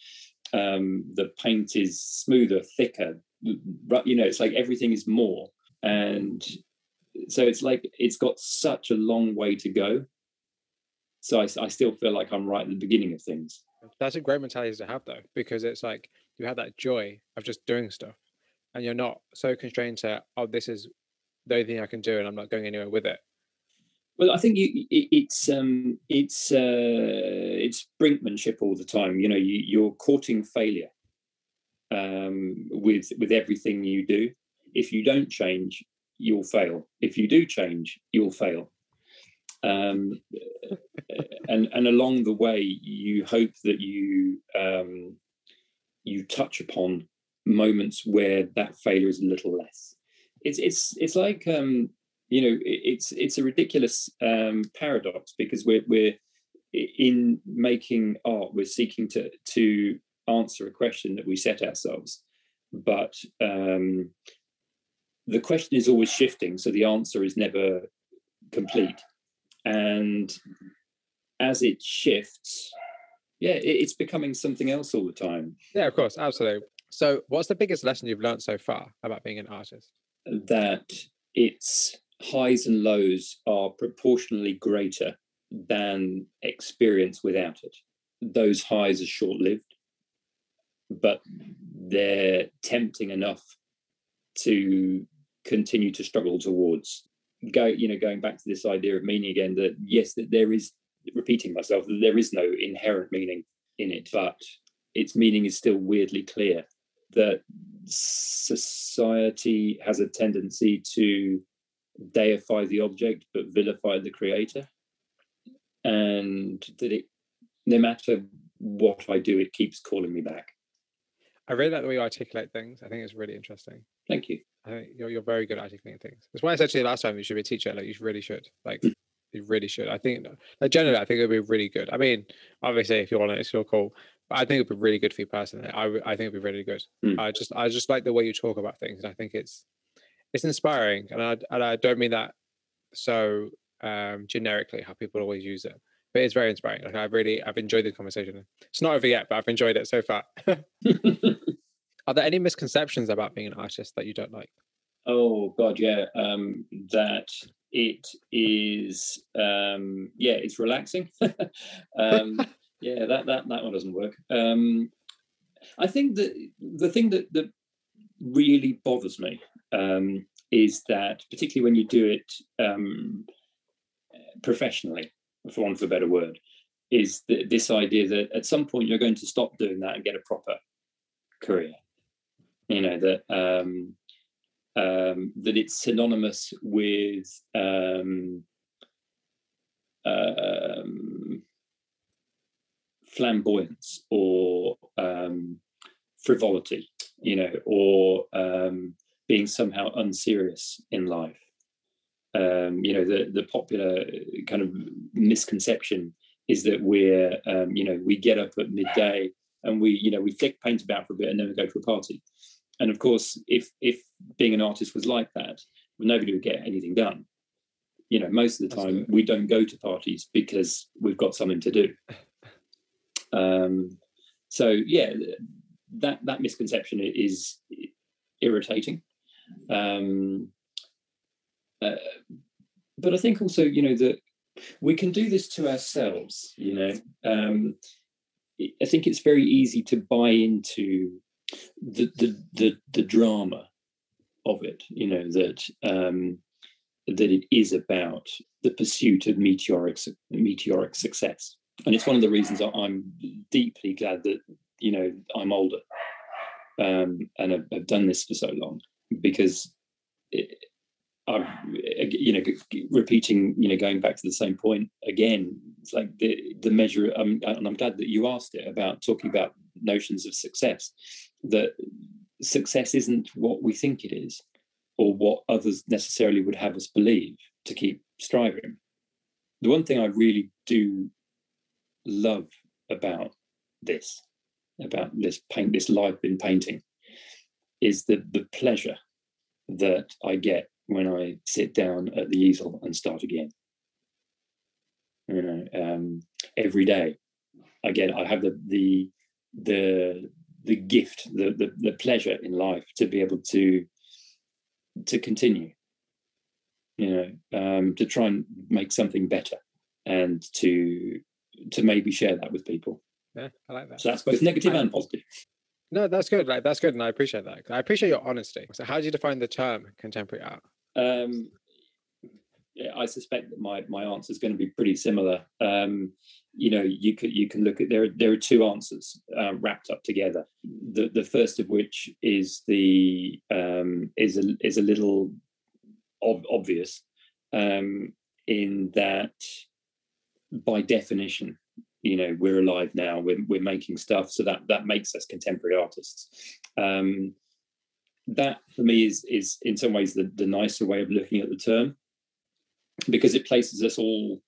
um, the paint is smoother, thicker. You know, it's like everything is more, and so it's like it's got such a long way to go. So I, I still feel like I'm right at the beginning of things. That's a great mentality to have, though, because it's like you have that joy of just doing stuff, and you're not so constrained to oh, this is the only thing I can do, and I'm not going anywhere with it. Well, I think you, it, it's um, it's uh, it's brinkmanship all the time. You know, you, you're courting failure um, with with everything you do. If you don't change, you'll fail. If you do change, you'll fail. Um, and and along the way, you hope that you um, you touch upon moments where that failure is a little less it's it's it's like um, you know it's it's a ridiculous um, paradox because we're we're in making art we're seeking to to answer a question that we set ourselves. But um, the question is always shifting so the answer is never complete. And as it shifts yeah it's becoming something else all the time. Yeah of course absolutely. So what's the biggest lesson you've learned so far about being an artist? That its highs and lows are proportionally greater than experience without it. Those highs are short lived, but they're tempting enough to continue to struggle towards. Go, you know, going back to this idea of meaning again, that yes, that there is repeating myself, that there is no inherent meaning in it, but its meaning is still weirdly clear. That society has a tendency to deify the object but vilify the creator and that it no matter what i do it keeps calling me back i really like the way you articulate things i think it's really interesting thank you i think you're, you're very good at articulating things that's why i said to you last time you should be a teacher like you really should like hmm. you really should i think like generally i think it would be really good i mean obviously if you want it it's your call but I think it'd be really good for you personally. I, I think it'd be really good. Mm. I just I just like the way you talk about things, and I think it's it's inspiring. And I and I don't mean that so um, generically how people always use it, but it's very inspiring. Like I really I've enjoyed the conversation. It's not over yet, but I've enjoyed it so far. Are there any misconceptions about being an artist that you don't like? Oh God, yeah. Um, that it is um, yeah, it's relaxing. um, yeah, that that that one doesn't work. Um, I think that the thing that that really bothers me um, is that, particularly when you do it um, professionally, for want of a better word, is this idea that at some point you're going to stop doing that and get a proper career. You know that um, um, that it's synonymous with um, um, flamboyance or um, frivolity, you know, or um, being somehow unserious in life. Um, you know, the the popular kind of misconception is that we're, um, you know, we get up at midday and we, you know, we flick paint about for a bit and then we go to a party. And of course, if if being an artist was like that, well, nobody would get anything done. You know, most of the time Absolutely. we don't go to parties because we've got something to do. Um, so yeah, that that misconception is irritating. Um, uh, but I think also, you know, that we can do this to ourselves. You know, um, I think it's very easy to buy into the the the, the drama of it. You know that um, that it is about the pursuit of meteoric meteoric success and it's one of the reasons I'm deeply glad that you know I'm older um, and I've, I've, done this for so long because it, I've you know repeating you know going back to the same point again. It's like the the measure, um, and I'm glad that you asked it about talking about notions of success. That success isn't what we think it is, or what others necessarily would have us believe to keep striving. The one thing I really do love about this about this paint, this life in painting, is the the pleasure that I get when I sit down at the easel and start again. You know, um, every day, again, I have the the the the gift, the, the the pleasure in life to be able to to continue. You know, um, to try and make something better, and to to maybe share that with people. Yeah, I like that. So that's both negative and positive. No, that's good. Like that's good, and I appreciate that. I appreciate your honesty. So, how do you define the term contemporary art? Um, yeah, I suspect that my my answer is going to be pretty similar. Um, you know, you could you can look at there. There are two answers uh, wrapped up together. The the first of which is the um, is a is a little ob- obvious um, in that by definition you know we're alive now we're, we're making stuff so that that makes us contemporary artists um, that for me is is in some ways the, the nicer way of looking at the term because it places us all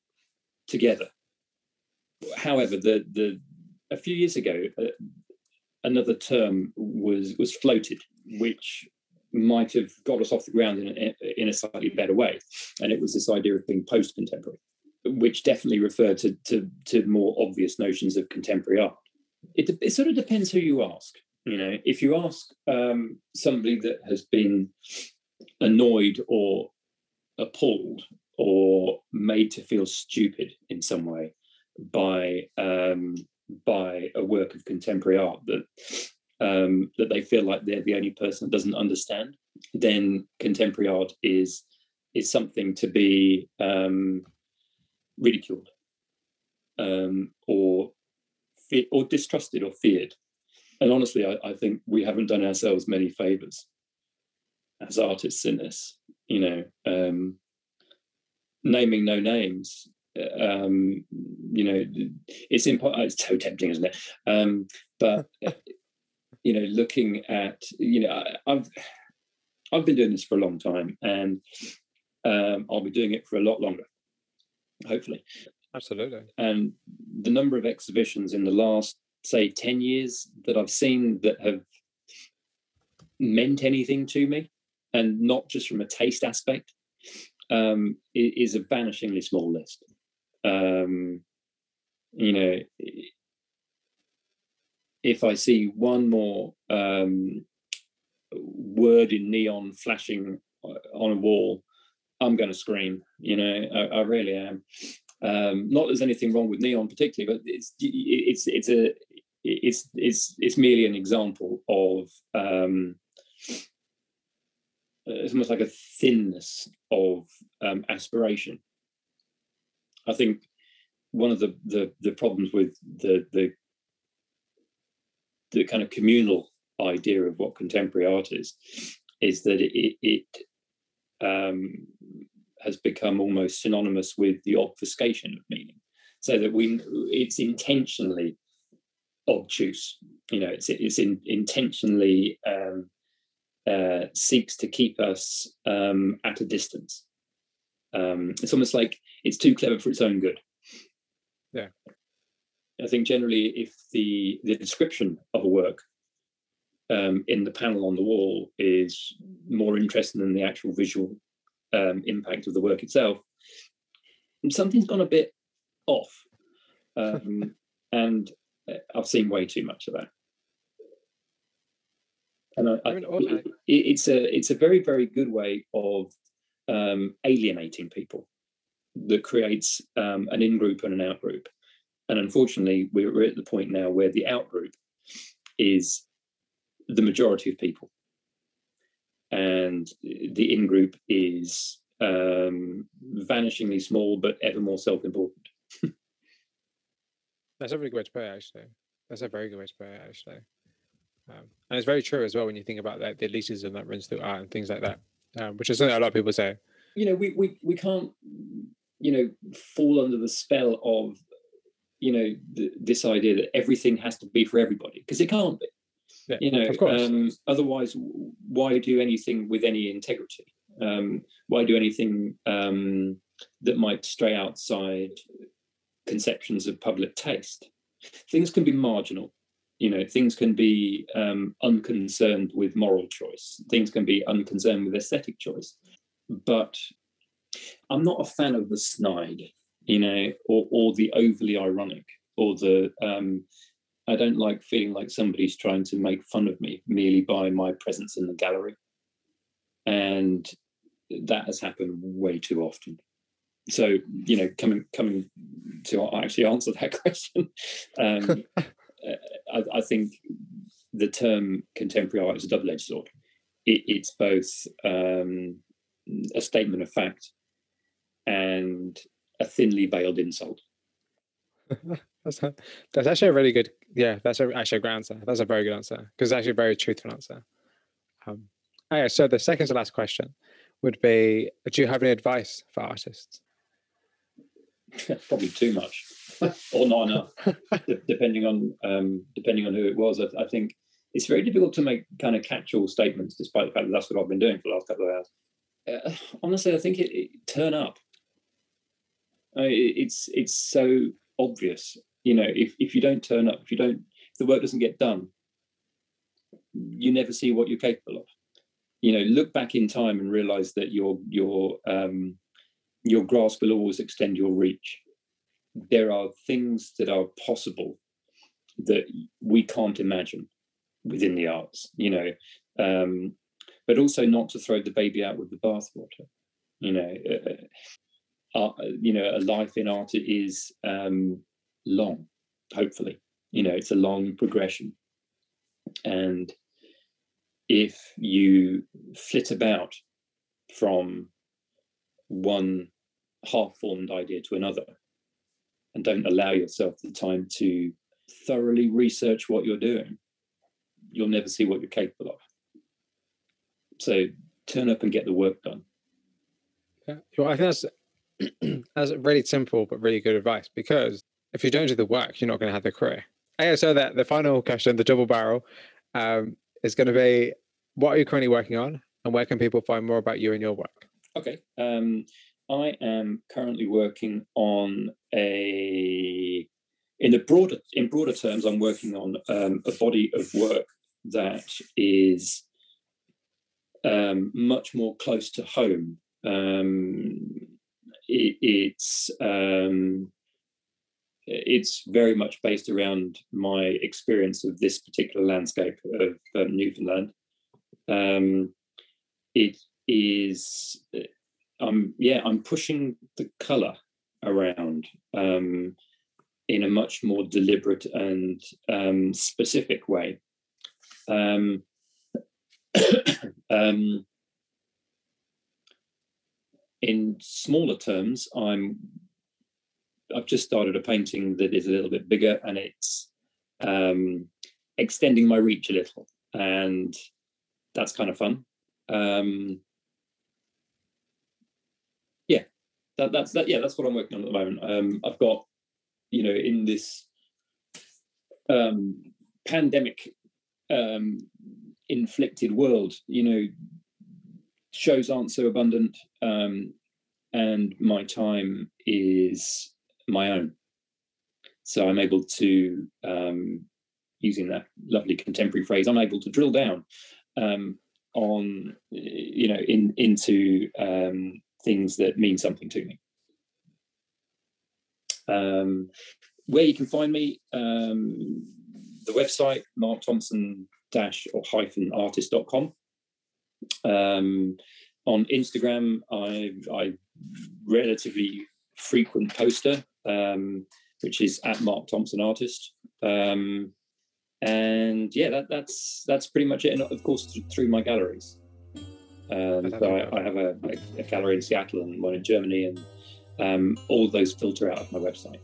together however the the a few years ago uh, another term was was floated which might have got us off the ground in a, in a slightly better way and it was this idea of being post contemporary which definitely refer to, to, to more obvious notions of contemporary art. It, it sort of depends who you ask. You know, if you ask um, somebody that has been annoyed or appalled or made to feel stupid in some way by um, by a work of contemporary art that um, that they feel like they're the only person that doesn't understand, then contemporary art is is something to be um, ridiculed um, or fe- or distrusted or feared. And honestly, I, I, think we haven't done ourselves many favors as artists in this. You know, um, naming no names. Um, you know, it's impo- it's so tempting, isn't it? Um, but you know, looking at you know, I've I've been doing this for a long time, and um, I'll be doing it for a lot longer hopefully. Absolutely. And the number of exhibitions in the last, say, 10 years that I've seen that have meant anything to me, and not just from a taste aspect, um, is a vanishingly small list. Um, you know, if I see one more um, word in neon flashing on a wall I'm going to scream. You know, I, I really am. Um, not there's anything wrong with neon particularly, but it's it's it's a it's it's it's merely an example of um, it's almost like a thinness of um, aspiration. I think one of the, the the problems with the the the kind of communal idea of what contemporary art is is that it, it um, has become almost synonymous with the obfuscation of meaning, so that we it's intentionally obtuse. You know, it's it's in, intentionally um, uh, seeks to keep us um, at a distance. Um, it's almost like it's too clever for its own good. Yeah. I think generally, if the the description of a work um, in the panel on the wall is more interesting than the actual visual um, impact of the work itself, something's gone a bit off. Um, and I've seen way too much of that. And I, I, it, it's a it's a very very good way of um, alienating people that creates um, an in group and an out group. And unfortunately, we're, we're at the point now where the out group is the majority of people and the in group is um, vanishingly small but ever more self important. That's a really good way to put it, actually. That's a very good way to put it, actually. Um, and it's very true as well when you think about that, the elitism that runs through art and things like that, um, which is something a lot of people say. You know, we, we, we can't, you know, fall under the spell of, you know, th- this idea that everything has to be for everybody because it can't be. Yeah, you know, of course. Um, otherwise, why do anything with any integrity? Um, why do anything um, that might stray outside conceptions of public taste? Things can be marginal. You know, things can be um, unconcerned with moral choice. Things can be unconcerned with aesthetic choice. But I'm not a fan of the snide, you know, or or the overly ironic, or the um, I don't like feeling like somebody's trying to make fun of me merely by my presence in the gallery. And that has happened way too often. So, you know, coming coming to actually answer that question, um, I, I, think the term contemporary art is a double-edged sword. It, it's both um, a statement of fact and a thinly veiled insult. that's, a, that's actually a really good, yeah, that's a, actually a great answer. That's a very good answer because it's actually a very truthful answer. Um, okay, so the second to last question would be Do you have any advice for artists? Probably too much or not enough, depending on um, depending on who it was. I, I, think it's very difficult to make kind of catch-all statements, despite the fact that that's what I've been doing for the last couple of hours. Uh, honestly, I think it, it turn up. Uh, it, it's it's so obvious. You know, if if you don't turn up, if you don't, if the work doesn't get done, you never see what you're capable of. You know, look back in time and realize that your your um, your grasp will always extend your reach. There are things that are possible that we can't imagine within the arts. You know, um, but also not to throw the baby out with the bathwater. You know, uh, uh, you know, a life in art is um, long. Hopefully, you know, it's a long progression, and if you flit about from one half-formed idea to another and don't allow yourself the time to thoroughly research what you're doing you'll never see what you're capable of so turn up and get the work done. Yeah, well, I think that's that's really simple but really good advice because if you don't do the work, you're not going to have the career. Okay, so that the final question, the double barrel, um, is going to be: What are you currently working on, and where can people find more about you and your work? Okay, um, I am currently working on a in the broader in broader terms. I'm working on um, a body of work that is um, much more close to home. Um, it, it's um, it's very much based around my experience of this particular landscape of um, Newfoundland. Um, it is, um, yeah, I'm pushing the colour around um, in a much more deliberate and um, specific way. Um, um, in smaller terms, I'm I've just started a painting that is a little bit bigger and it's um, extending my reach a little, and that's kind of fun. Um, yeah, that, that's that. Yeah, that's what I'm working on at the moment. Um, I've got, you know, in this um, pandemic um, inflicted world. You know, shows aren't so abundant, um, and my time is my own. So I'm able to, um, using that lovely contemporary phrase, I'm able to drill down um, on, you know, in into um, things that mean something to me. Um, where you can find me, um, the website, Mark Thompson dash or hyphen artist.com. Um, on Instagram, I, I relatively frequent poster, um, which is at Mark Thompson Artist. Um, and yeah, that, that's that's pretty much it. And of course, th- through my galleries. Um, so I, I, have a, a, a, gallery in Seattle and one in Germany, and um, all those filter out of my website.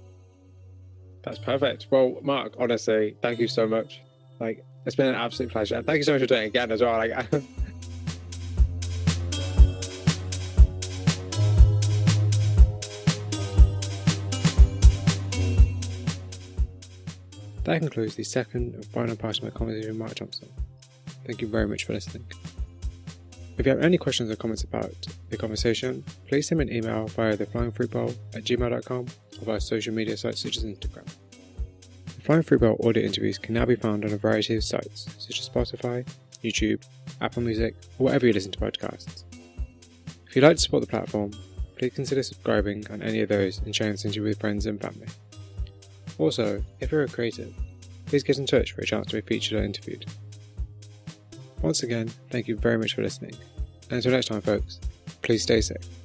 That's perfect. Well, Mark, honestly, thank you so much. Like, it's been an absolute pleasure. And thank you so much for doing it again as well. Like, That concludes the second and final part of my conversation with Mark Thompson. Thank you very much for listening. If you have any questions or comments about the conversation, please send me an email via the flying fruit bowl at gmail.com or via social media sites such as Instagram The Flying Fruit Bowl audio interviews can now be found on a variety of sites, such as Spotify, YouTube, Apple Music, or wherever you listen to podcasts. If you'd like to support the platform, please consider subscribing on any of those and sharing this interview with friends and family. Also, if you're a creative, please get in touch for a chance to be featured or interviewed. Once again, thank you very much for listening. And until next time, folks, please stay safe.